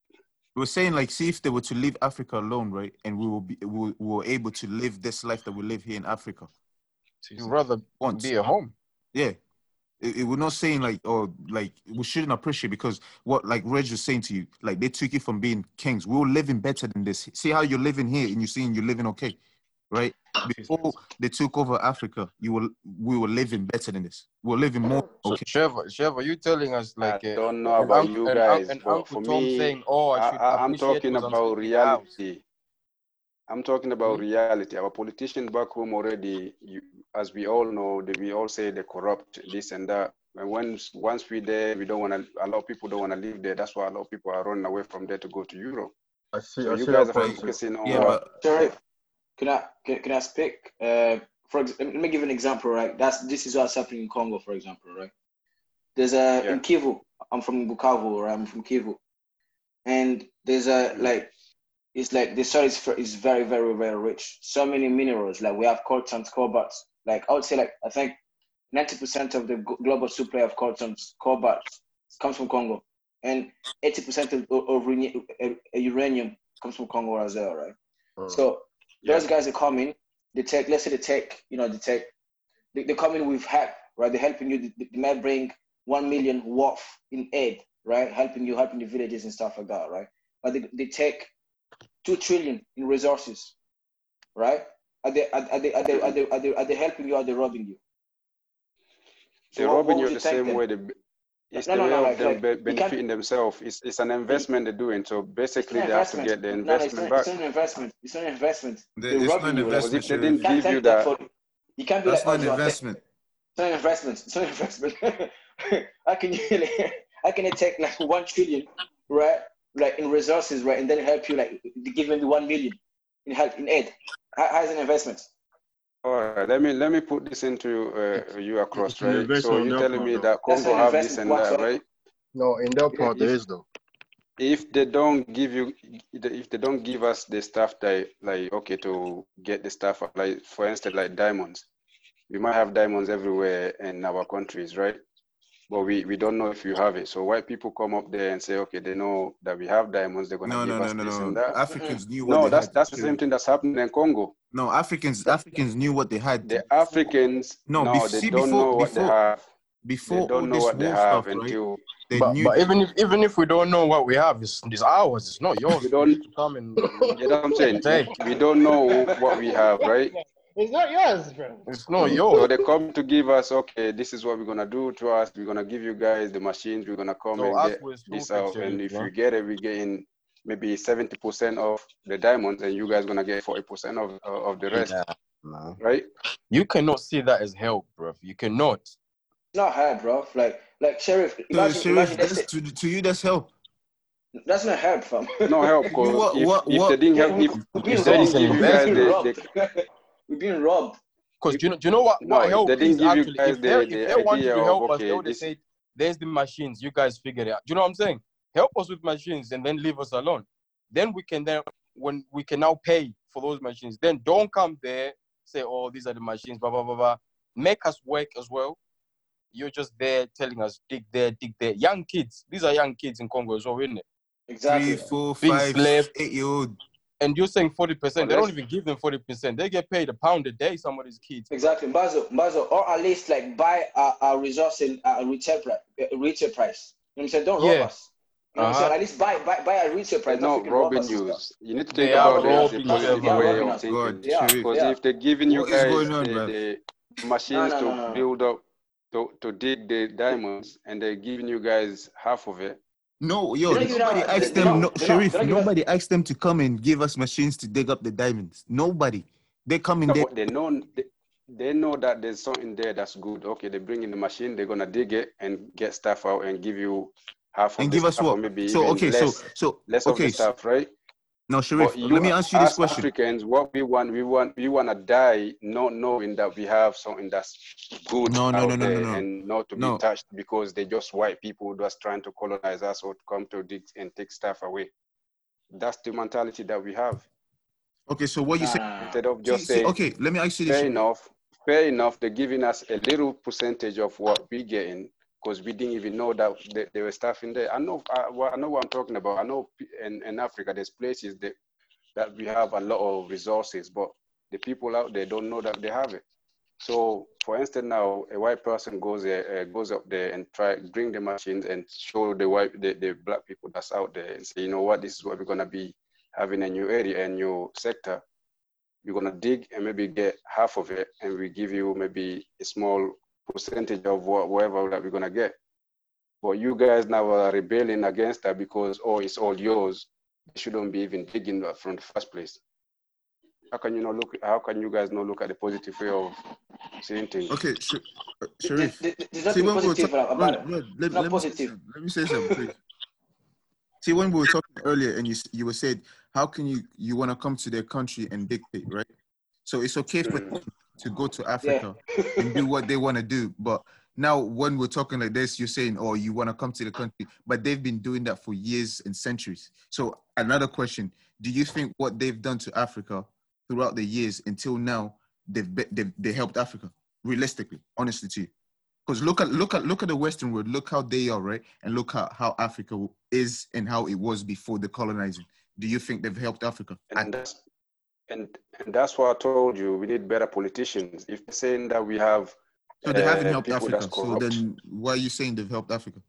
we're saying like see if they were to leave Africa alone, right? And we will be we were, we able to live this life that we live here in Africa you'd rather once. be at home. Yeah. It, it- we're not saying like or like we shouldn't appreciate because what like Reg was saying to you, like they took you from being kings. We were living better than this. See how you're living here and you're seeing you're living okay, right? Before they took over Africa, you were we were living better than this. We were living more So, okay. Trevor, Trevor, you telling us I like uh, don't know about uncle, you an, guys, un- an but Uncle for Tom me, saying, "Oh, I I, should I, I'm talking because I'm about still in reality. I'm talking about reality. Our politicians back home already, you, as we all know, they, we all say they corrupt this and that. And once once we there, we don't want to. A lot of people don't want to live there. That's why a lot of people are running away from there to go to Europe. I see. So I you see guys are focusing on Yeah, but Sorry, can I can, can I speak? Uh, for ex- let me give an example, right? That's this is what's happening in Congo, for example, right? There's a Yeah. in Kivu. I'm from Bukavu, or I'm from Kivu, and there's a like it's like the soil is, is very very very rich. So many minerals. Like we have coltan, cobalt. Like I would say, like I think ninety percent of the global supply of coltan, cobalts comes from Congo, and eighty percent of, of uh, uranium comes from Congo as well, right? Uh, So those guys are coming. They take, let's say they take, you know, they take, they, they come in with help, right? They're helping you. They, they might bring one million worth in aid, right? Helping you, helping the villages and stuff like that, right? But they, they take two trillion in resources, right? Are they, are, are they, are they, are they, are they, are they helping you? Or are they robbing you? They're robbing you the same then? way. They, it's No, the no, way no, of like- them like, be- you can't- benefiting themselves. It's, it's an investment they're doing. So basically, not they have to get the No, no, it's investment not, back. it's not an investment. It's not an investment. The- They're it's not robbing an you. investment, if they didn't You can't give you that that, for. You can't be That's like, not an investment. It's not an investment. It's not an investment. how can you how can it take like one trillion, right? Like in resources, right, and then help you like give maybe one million in help in aid. How, how is an investment? All right, let me let me put this into uh, you across, It's right? So you're telling me though. that That's Congo have this and that, right? No, in their part there If is though. if they don't give you, if they don't give us the stuff that like okay to get the stuff like for instance like diamonds, we might have diamonds everywhere in our countries, right? But we, we don't know if you have it. So white people come up there and say, okay, they know that we have diamonds, they're gonna No, give no, us no, no, this no. and that. Africans knew what No, they that's had. that's the same thing that's happening in Congo. No, Africans Africans knew what they had. The Africans, No, no, they see, don't before- know what they have. Before They all don't know this what they war have stuff, right? They But, knew. but even if even if we don't know what we have, it's, it's ours. It's not yours. we don't. You to come and You know what I'm saying? We don't know what we have, right? It's not yours, bro. It's not yours. So they come to give us, okay, this is what we're gonna do to us. We're gonna give you guys the machines. We're gonna come So and get this out, and if yeah? you get it, we get in maybe seventy percent of the diamonds, and you guys gonna get forty percent of uh, of the rest, Yeah, nah. right? You cannot see that as help, bro. You cannot. It's not hard, bro. Like like sheriff. So, Imagine, Sharif, imagine that's, that's, to, to you, that's help. that's not help, fam. No help, cause what- if, what- if what- they didn't help, if, we're if said they it's didn't give you guys robbed. We're being the, the we're being robbed. Because do you know, do you know what, what if help they didn't is give you actually? guys If they the, if they wanted idea to of help us, okay, they would have this said, "There's the machines. You guys figure it out." Do you know what I'm saying? Help us with machines and then leave us alone. Then we can then when we can now pay for those machines. Then don't come there say, "Oh, these are the machines." Blah blah blah blah. Make us work as well. You're just there telling us dig there, dig there. Young kids. These are young kids in Congo as well, isn't it? Exactly. Three, four, Being five, slave. eight year old. And you're saying forty percent. Oh, They don't even give them forty percent. They get paid a pound a day. Some of these kids. Exactly, Mbazo, Mbazo, or at least like buy a, a resource in a retail price, retail price. You know what I'm saying? Don't rob us. You know what I'm Uh-huh. saying? At least buy buy buy a retail price. They're Don't not rob robbing us you. You need to They think are about it as a positive way Robbing of thinking. Yeah, Because yeah. if they're giving you What is guys on, the, the machines no, to no, no, no. build up, to, to dig the diamonds, and they're giving you guys half of it, No, yo, They nobody out- asked they them. don't- No, Sharif, they don't give us- nobody asked them to come and give us machines to dig up the diamonds. Nobody. They come in No, there. they know they, they know that there's something there that's good. Okay, they bring in the machine, they're gonna dig it and get stuff out and give you half of and the give us stuff, or what? maybe So okay, less, so so less of okay, the so, stuff, right? Now Sharif, you, let me ask you this question. Africans, what we want, we want, we want to die not knowing that we have something that's good No, no, out no, no, there no, no. and not to No. be touched because they're just white people just trying to colonize us or come to dig and take stuff away. That's the mentality that we have. Okay, so what you say? Instead of just saying, okay, let me ask you this. fair enough, fair enough, they're giving us a little percentage of what we're getting because we didn't even know that there, was stuff in there. I know, I, I know what I'm talking about. I know in, in Africa, there's places that, that we have a lot of resources, but the people out there don't know that they have it. So, for instance, now a white person goes there, uh, goes up there and try bring the machines and show the white, the, the black people that's out there and say, you know what, this is what we're gonna be having a new area, a new sector. We're gonna dig and maybe get half of it, and we give you maybe a small percentage of what, whatever that we're gonna get. But you guys now are rebelling against that because oh, it's all yours. You shouldn't be even digging that from the first place. How can you not look? How can you guys not look at the positive way of seeing things? Okay, Sh- uh, Sharif. there- There's See, nothing when we were positive talk- about Rod, it. Rod, let, not let me say positive. something. Let me say something, please. See, when we were talking earlier, and you you were said, how can you you want to come to their country and dictate, right? So it's okay for them to go to Africa and do what they want to do, but now when we're talking like this, you're saying, oh, you want to come to the country, but they've been doing that for years and centuries. So another question: Do you think what they've done to Africa throughout the years until now, they've be- they've they helped Africa realistically, honestly, to you? Because look at look at look at the Western world. Look how they are, right? And look how, how Africa is and how it was before the colonizing. Do you think they've helped Africa? And that's and and that's why I told you we need better politicians. If they're saying that we have So they haven't uh, helped Africa. So then why are you saying they've helped Africa?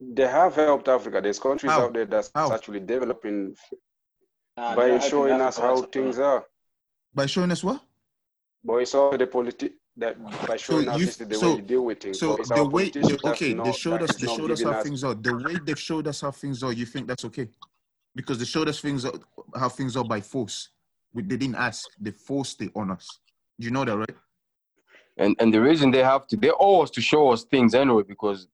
they have helped Africa. There's countries How? out there that's How? actually developing Nah, by they're not helping showing us how things are. By showing us what? But it's all the politi- that by showing us you- the so- way you deal with things. So the way, politicians okay, not- they showed us, is they showed us giving how things are. The way they've showed us how things are, you think that's okay? Because they showed us things are, how things are by force. We, they didn't ask; they forced it on us. Do you know that, right? And and the reason they have to, they owe us to show us things anyway because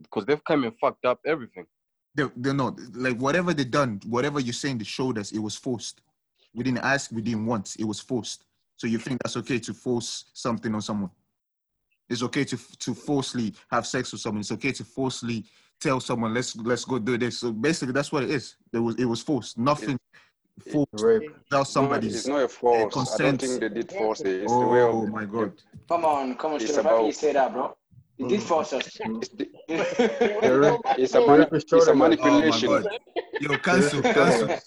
because they've come and fucked up everything. They, they're not like whatever they done, whatever you're saying they showed us, it was forced. We didn't ask, we didn't want. It was forced. So you think that's okay to force something on someone? It's okay to to forcefully have sex with someone. It's okay to forcefully tell someone, let's let's go do this. So basically, that's what it is. It was it was forced. Nothing forced Rape. without somebody's. it's not a force. I don't consent. think they did force it. It's the way Oh of my god! Come on, come on, It's Sharif. How can you say that, bro? It did force us. it's, the- The it's a The mani- it's a them Oh manipulation. god! Yo, cancel, The rapist showed them cancel,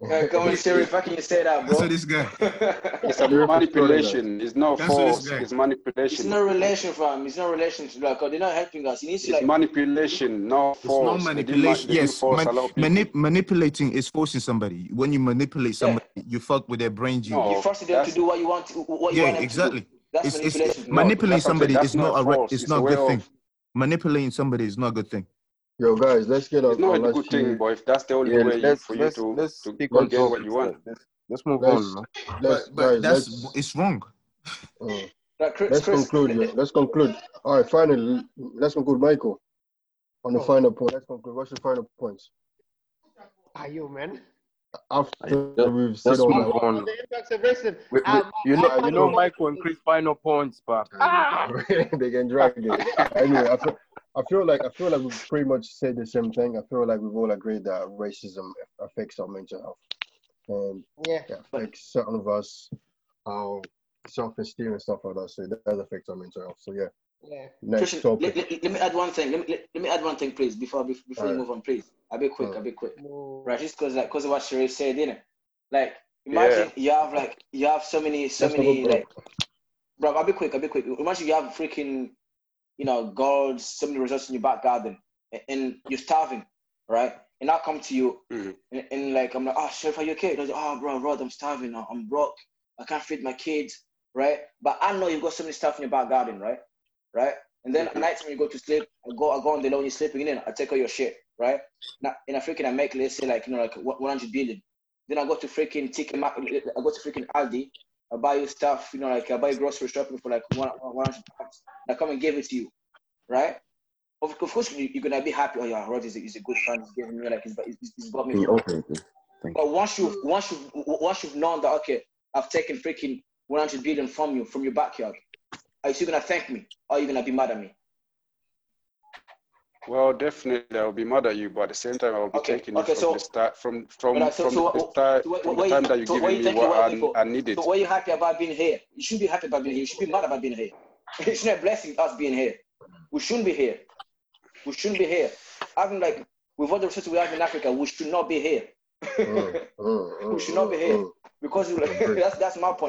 that. Come on, Sharif. How can you say that, bro? cancel this guy. It's a The rapist showed them that. manipulation. It's not Cancel this force. guy. It's It's no relation, fam. It's no relation to like, they're not helping us. He needs It's like, manipulation, not It's force. not They didn't manipulation. they didn't Yes, force man, lot of people. manip- manipulating is forcing somebody. When you manipulate Yeah. somebody, you fuck with their brain. You, No, you force them to do what you want, to, what you yeah, want exactly. to do. That's It's, it's manipulation. No, manipulating that's what I'm saying. somebody That's is not not a right. It's It's not a a good thing. of- Manipulating somebody is not a good thing. Yo, guys, let's get It's on. not a unless good thing, you- but if that's the only Yeah, way you, let's for you let's to, let's to to get what you want. Let's, let's move Let's- on. Man. Let's, But, but guys, that's let's, it's wrong. Like, Chris, let's Chris, conclude. Yeah. Let's conclude. All right, finally, let's conclude. Michael, on the Oh. final point. Let's conclude. What's your final points? Are you man? After Just- we've said all move that. on. On the impacts of racism. We, we, Um, you know, I- you know, Michael and Chris final points, but they can drag it. Anyway, I feel, I feel like I feel like we've pretty much said the same thing. I feel like we've all agreed that racism affects our mental health, and Yeah. it affects certain of us, our self-esteem and stuff like that. So it does affect our mental health. So yeah, Yeah. next Christian, topic. let, let, let me add one thing. Let me, let, let me add one thing, please, before before, before you Alright. move on, please. I'll be quick. Alright. I'll be quick. Mm. Right, just because like because of what Sharif said, didn't Like, imagine you have like you have so many so Let's many like, bro. I'll be quick. I'll be quick. Imagine you have freaking, you know, goals, so many results in your back garden, and, you're starving, right? And I come to you, Mhm. and, and like I'm like, ah, oh, Sharif, are you okay? And I was like, oh, bro, Rod, I'm starving. I'm broke. I can't feed my kids, right? But I know you've got so many stuff in your back garden, right? Right? And then at mm-hmm. night when you go to sleep, I go, I go on the low, you're sleeping in, I take all your shit, right? Now, in a freaking, I make, let's say, like, you know, like 100 billion. Then I go to freaking TK, I go to freaking Aldi, I buy you stuff, you know, like I buy grocery shopping for like one, 100 pounds. I come and give it to you, right? Of, of course, you, you're gonna be happy. Oh yeah, Rod is a, is a good friend. He's giving me like he's, he's, he's got me. Mm, okay, okay. Thank But once you once you once you've known that okay, I've taken freaking 100 billion from you from your backyard, are you still gonna thank me? Or are you gonna be mad at me? Well, definitely, I'll be mad at you, but at the same time, I'll be Okay, taking okay, it from so- the start, from from so- from so the start, so what- from what the you- time that you're so giving you me think you what I. I needed. So why are you happy about being here? You shouldn't be happy about being here. You should be mad about being here. It's not a blessing us being here. We shouldn't be here. We shouldn't be here. Having like with all the resources we have in Africa, we should not be here. Mm, mm, we should not be mm, here because that's that's my point.